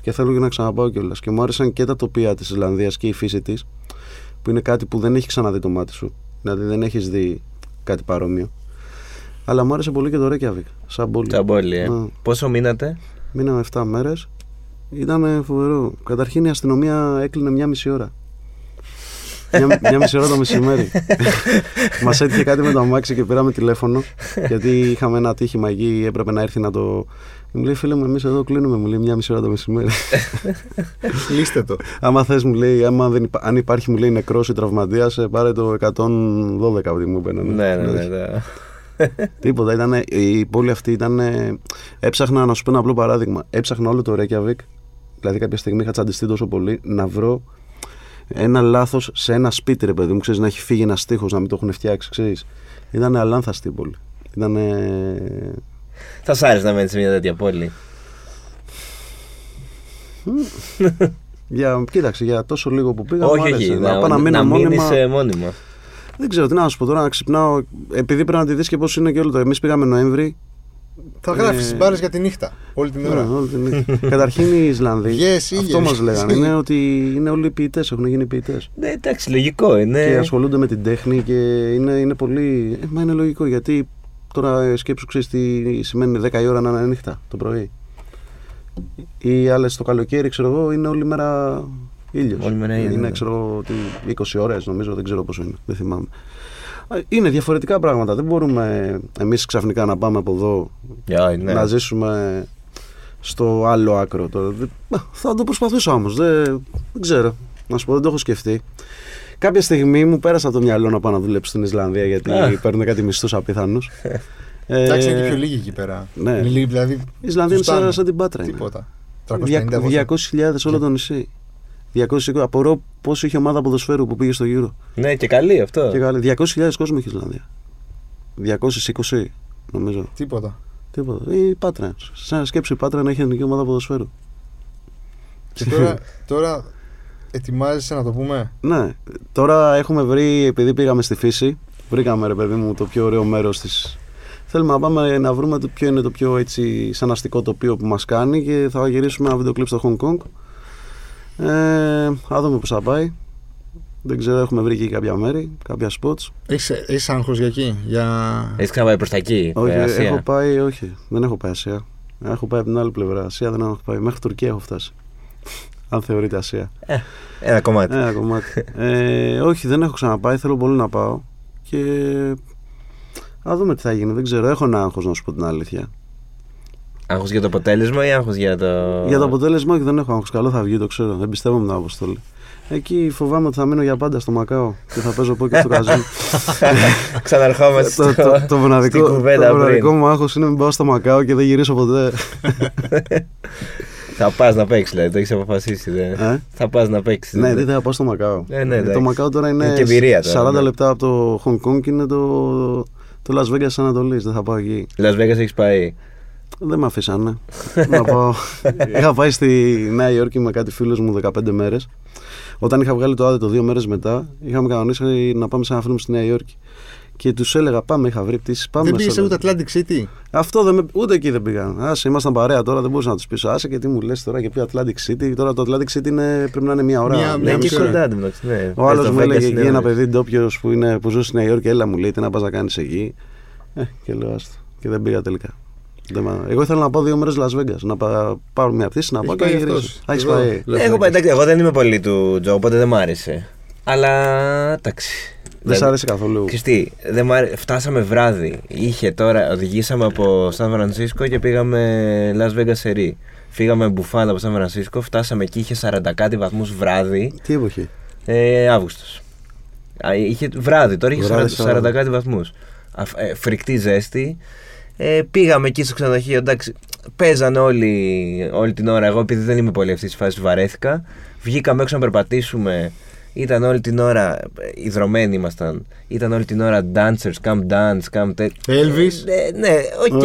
Και θέλω και να ξαναπάω κιόλας. Και μου άρεσαν και τα τοπία της Ισλανδίας και η φύση της, που είναι κάτι που δεν έχει ξαναδεί το μάτι σου. Δηλαδή, δεν έχεις δει κάτι παρόμοιο. Αλλά μου άρεσε πολύ και το Reykjavik, σαν πόλη. Τσαμπόλι, ε. Ναι. Πόσο μείνατε; Μείναμε 7 μέρες. Ήταν φοβερό. Καταρχήν η αστυνομία έκλεινε μια μισή ώρα. μια, μια μισή ώρα το μεσημέρι. Μας έτυχε κάτι με το αμάξι και πήραμε τηλέφωνο. γιατί είχαμε ένα ατύχημα εκεί, έπρεπε να έρθει να το. Μου λέει φίλε μου, εμείς εδώ κλείνουμε, μου λέει μια μισή ώρα το μεσημέρι. Λύστε το. άμα θες, μου λέει, άμα δεν υπά... αν υπάρχει, μου λέει νεκρός ή τραυματίας, πάρε το 112 από ό,τι μου είπαν. Ναι, ναι, ναι. ναι. Τίποτα. Ήτανε, η πόλη αυτή ήταν. Έψαχνα, να σου πω ένα απλό παράδειγμα. Έψαχνα όλο το Reykjavik. Δηλαδή, κάποια στιγμή είχα τσαντιστεί τόσο πολύ να βρω ένα λάθος σε ένα σπίτι, ρε παιδί μου. Ξέρεις, να έχει φύγει ένας τείχο, να μην το έχουν φτιάξει. Ξέρεις. Ήταν αλάνθαστη η πόλη. Ήταν. Θα σ' άρεσε να μένεις σε μια τέτοια πόλη. Για, κοίταξε, για τόσο λίγο που πήγα. μου όχι, άρεσε. όχι. Να, Να, πάω να μείνω να μόνιμα. μείνεις ε, μόνιμα. Δεν ξέρω τι να σου πω τώρα, να ξυπνάω. Επειδή πρέπει να τη δεις και πώς είναι και όλο το. Εμείς πήγαμε Νοέμβρη Θα γράφει Ε, τις μπάρες για τη νύχτα. Όλη την Ναι, ώρα. όλη την νύχτα. Καταρχήν οι Ισλανδοί. Yes, αυτό ήλιος. μας λέγανε. Είναι ότι είναι όλοι ποιητές, έχουν γίνει ποιητές. Ναι, εντάξει, λογικό είναι. Και ασχολούνται με την τέχνη και είναι, είναι πολύ. Ε, μα είναι λογικό γιατί τώρα ε, σκέψου ξέρεις τι σημαίνει 10 η ώρα να είναι νύχτα το πρωί. Οι άλλες το καλοκαίρι, ξέρω εγώ, είναι όλη μέρα ήλιος. Όλη μέρα ήλιος, Είναι, ναι. ξέρω εγώ, τι, 20 ώρες νομίζω, δεν ξέρω πόσο είναι. Δεν θυμάμαι. Α, Είναι διαφορετικά πράγματα. Δεν μπορούμε εμείς ξαφνικά να πάμε από εδώ Για, ναι. να ζήσουμε στο άλλο άκρο. Τώρα. Δεν- Α, Θα το προσπαθούσα όμως. Δεν, δεν ξέρω. Να σου πω, δεν το έχω σκεφτεί. Κάποια στιγμή μου πέρασε από το μυαλό να πάω να δουλέψω στην Ισλανδία γιατί Α. παίρνουν κάτι μισθούς απίθανους. Εντάξει, είναι και πιο λίγοι εκεί πέρα. ναι. Είναι λίγοι, δηλαδή. Η Ισλανδία είναι τους φτάνουν. σαν, σαν την Πάτρα. είναι. Τίποτα. Δια- 350 πόσο. 200.000 όλο το νησί. 220. Απορώ πόσο είχε ομάδα ποδοσφαίρου που πήγε στο γύρο. Ναι, και καλή αυτό. Και καλή. 200.000 κόσμο είχε η Ισλανδία. 220 νομίζω. Τίποτα. Τίποτα. Η Πάτρα. Σαν σκέψη η Πάτρα να έχει εθνική ομάδα ποδοσφαίρου. Και τώρα, τώρα ετοιμάζεσαι να το πούμε; Ναι. Τώρα έχουμε βρει, επειδή πήγαμε στη φύση, βρήκαμε ρε παιδί μου το πιο ωραίο μέρος της. Θέλουμε να πάμε να βρούμε το ποιο είναι το πιο έτσι σαν αστικό τοπίο που μας κάνει και θα γυρίσουμε ένα βίντεο κλιπ στο Hong Kong. Ε, θα δούμε πώς θα πάει. Δεν ξέρω, έχουμε βρει εκεί κάποια μέρη, κάποια spots. Έχει έχεις άγχος για εκεί. Για... Έχεις ξαναπάει προς τα εκεί. Όχι, ε, Ασία; έχω πάει, όχι, δεν έχω πάει Ασία. Έχω πάει από την άλλη πλευρά. Ασία δεν έχω πάει. Μέχρι Τουρκία έχω φτάσει. Αν θεωρείται Ασία. Ένα κομμάτι. Ένα κομμάτι. ε, όχι, δεν έχω ξαναπάει. Θέλω πολύ να πάω. Και. Α δούμε τι θα γίνει. Δεν ξέρω. Έχω ένα άγχος να σου πω την αλήθεια. Άγχος για το αποτέλεσμα ή άγχος για το. Για το αποτέλεσμα, όχι, δεν έχω άγχος. Καλό θα βγει, το ξέρω. Δεν πιστεύω με την αποστολή. Εκεί φοβάμαι ότι θα μείνω για πάντα στο Μακάο και θα παίζω πόκερ στο καζίνο. Ξαναρχόμαστε το, στο... το, το, μοναδικό, στην κουβέντα το μοναδικό πριν. μου άγχος είναι μην πάω στο Μακάο και δεν γυρίσω ποτέ. Θα πας να παίξεις, δηλαδή. Το έχεις αποφασίσει. Δε. Ε; Θα πας να παίξεις. ναι, δεν θα πάω στο Μακάο. Ε, ναι, Ε, το εντάξει. Μακάο τώρα είναι, Είναι και εμπειρία τώρα, 40 ναι. λεπτά από το Hong Kong και είναι το, το Las Vegas της Ανατολής. Δεν θα πάω εκεί. Las Vegas έχεις πάει. Δεν με αφήσανε. να πάω. είχα πάει στη Νέα Υόρκη με κάτι φίλους μου 15 μέρες. Όταν είχα βγάλει το άδετο δύο μέρες μετά, είχαμε κανονίσει να πάμε σε ένα φιλμ στη Νέα Υόρκη. Και τους έλεγα: Πάμε, είχα βρει πτήσεις. Πάμε. Δεν πήγες στο- ούτε Atlantic City; Αυτό δεν με... ούτε εκεί δεν πήγαν. Άσε, ήμασταν παρέα τώρα, δεν μπορούσα να τους πείσω. Άσε και τι μου λες τώρα και ποιο Atlantic City. Τώρα το Atlantic City είναι, πρέπει να είναι μία ώρα. Μία- μία μία Ναι, εκεί μισή μισή κοντά ώρα. εντωμεταξύ. Ναι. Ο άλλος Στο μου Vegas έλεγε είναι εκεί ένα ωραίο. παιδί ντόπιος που, είναι, που ζει στη Νέα Υόρκη, έλα μου λέει τι να πας να κάνεις εκεί. Ε, και λέω άστο. Και δεν πήγα τελικά. Δεν μ' άρεσε. Εγώ ήθελα να πάω δύο μέρες Las Vegas. Να πα- πάρω μια πτήση, να Έχεις πάω και πάει να γυρίσω. αυτός. Α, έχεις Εδώ. πάει. Las Εγώ, Vegas. εντάξει, εγώ δεν είμαι πολύ του Τζο, οπότε δεν μ' άρεσε. Αλλά εντάξει. Δεν σ' άρεσε καθόλου. Ξέρεις τι, δεν μ' άρε- φτάσαμε βράδυ. Είχε τώρα, οδηγήσαμε από Σαν Φρανσίσκο και πήγαμε Las Vegas Σερί. Φύγαμε μπουφάδα από Σαν Φρανσίσκο, φτάσαμε εκεί, είχε 40 κάτι βαθμούς βράδυ, Τι εποχή. ε, Αύγουστος. Α, Είχε βράδυ, τώρα είχε Βράδυ, 40, 40 40. κάτι βαθμούς. Αφ- ε, φρικτή ζέστη. Ε, πήγαμε εκεί στο ξενοδοχείο, εντάξει, παίζανε όλοι, όλη την ώρα. Εγώ επειδή δεν είμαι πολύ αυτής της φάσης βαρέθηκα. Βγήκαμε έξω να περπατήσουμε. Ήταν όλη την ώρα, ε, ιδρωμένοι ήμασταν. Ήταν όλη την ώρα dancers, come dance, come τε... Elvis. Ε, ναι, οκ.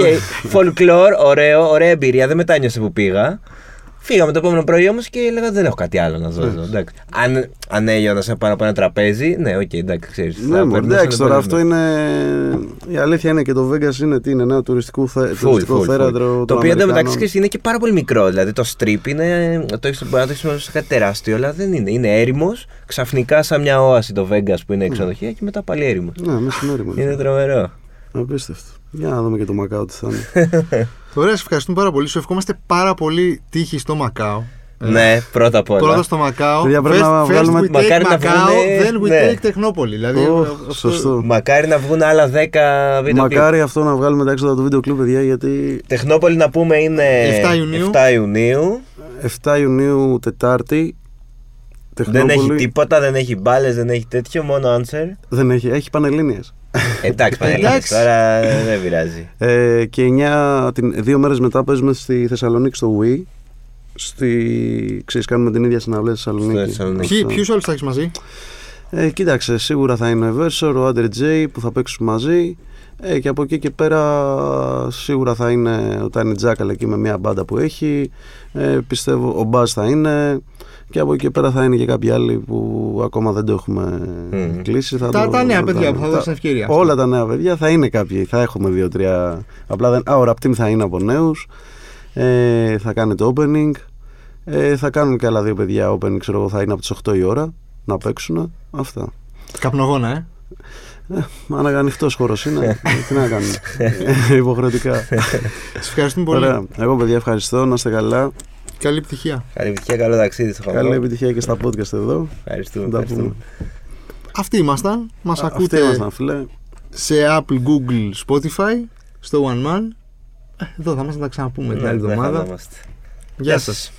Folklore, ωραίο, ωραία εμπειρία. Δεν μετάνιωσα που πήγα. Φύγαμε το επόμενο πρωί όμως και έλεγα δεν έχω κάτι άλλο να δω εδώ. εντάξει. Αν, αν έλειωνα σε πάνω από ένα τραπέζι, ναι, οκ, εντάξει, ξέρεις. Ναι, μου, εντάξει, τώρα αυτό είναι. Η αλήθεια είναι και το Vegas είναι τι είναι, νέο τουριστικό, θε... Full, τουριστικό full, θέατρο. full. των Το οποίο εντωμεταξύ Αμερικάνων. ξέρεις, είναι και πάρα πολύ μικρό. Δηλαδή το strip είναι. Το έχεις, μπορεί να το έχεις σε κάτι τεράστιο, αλλά δεν είναι. Είναι έρημος. Ξαφνικά σαν μια όαση το Vegas που είναι ξενοδοχεία και μετά πάλι έρημος. Ναι, μεσημέρι μου. Είναι τρομερό. Απίστευτο. Για να δούμε και το Μακάο τι θα είναι. Ωραία, σε ευχαριστούμε πάρα πολύ. Σου ευχόμαστε πάρα πολύ τύχη στο Μακάο. Ε, Ναι, πρώτα απ' όλα. Πρώτα στο Μακάο. Παιδιά, πρέπει First- να first βγάλουμε- we take Μακάρι να Macau, βγουνε- then we ναι. take Τεχνόπολη. Δηλαδή, Ω, αυτό- σωστό. Μακάρι να βγουν άλλα 10 βίντεο κλιπ. Μακάρι αυτό να βγάλουμε τα έξοδα του βίντεο κλειπ, παιδιά, γιατί Τεχνόπολη να πούμε είναι 7 Ιουνίου. 7 Ιουνίου. 7 Ιουνίου Τετάρτη. Δεν Τεχνόπολη, έχει τίποτα, δεν έχει μπάλες, δεν έχει τέτοιο, μόνο answer. Δεν έχει, έχει πανελλήνιες. Εντάξει, Πανελίνης, Εντάξει. τώρα δεν πειράζει. Ε, και 9, την, δύο μέρες μετά παίζουμε στη Θεσσαλονίκη στο Wii. Στη, ξέρεις, κάνουμε την ίδια συναυλία στη Στο Θεσσαλονίκη. Θεσσαλονίκη. Ποιοι- Ποιους όλους θα έχεις μαζί; Ε, κοίταξε, σίγουρα θα είναι ο Eversor, ο Άντρε Τζέι που θα παίξουν μαζί. Ε, και από εκεί και πέρα σίγουρα θα είναι ο Τάνι Τζάκαλ εκεί με μια μπάντα που έχει. Ε, πιστεύω ο Μπάζ θα είναι. Και από εκεί και πέρα θα είναι και κάποιοι άλλοι που ακόμα δεν το έχουμε Μμμ. κλείσει. Θα Τα, το- τα νέα θα παιδιά που θα τα- δώσουν ευκαιρία. Όλα τα νέα παιδιά θα είναι κάποιοι. Θα έχουμε δύο-τρία. Απλά δεν. Α, ο Raptim θα είναι από νέους. Ε, θα κάνει το opening. Ε, θα κάνουν και άλλα δύο παιδιά opening. Ξέρω εγώ, θα είναι από τις 8 η ώρα να παίξουν. Αυτά. Καπνογόνα, ε. Αν ανοιχτός χώρος είναι, τι να κάνουμε. Ε, Υποχρεωτικά. Σα ευχαριστούμε πολύ. Ωραία. Εγώ, παιδιά, ευχαριστώ. Να είστε καλά. Καλή επιτυχία. Καλή επιτυχία, καλό ταξίδι στο Καλή Χονγκ. επιτυχία και στα podcast εδώ. Ευχαριστούμε. Να τα ευχαριστούμε. πούμε. Αυτοί ήμασταν. Μας Αυτοί ακούτε ήμασταν, φίλε. σε Apple, Google, Spotify, στο One Man. Ε, Εδώ θα μας τα ξαναπούμε την Ναι, άλλη δεν εβδομάδα. χανόμαστε. Γεια σας.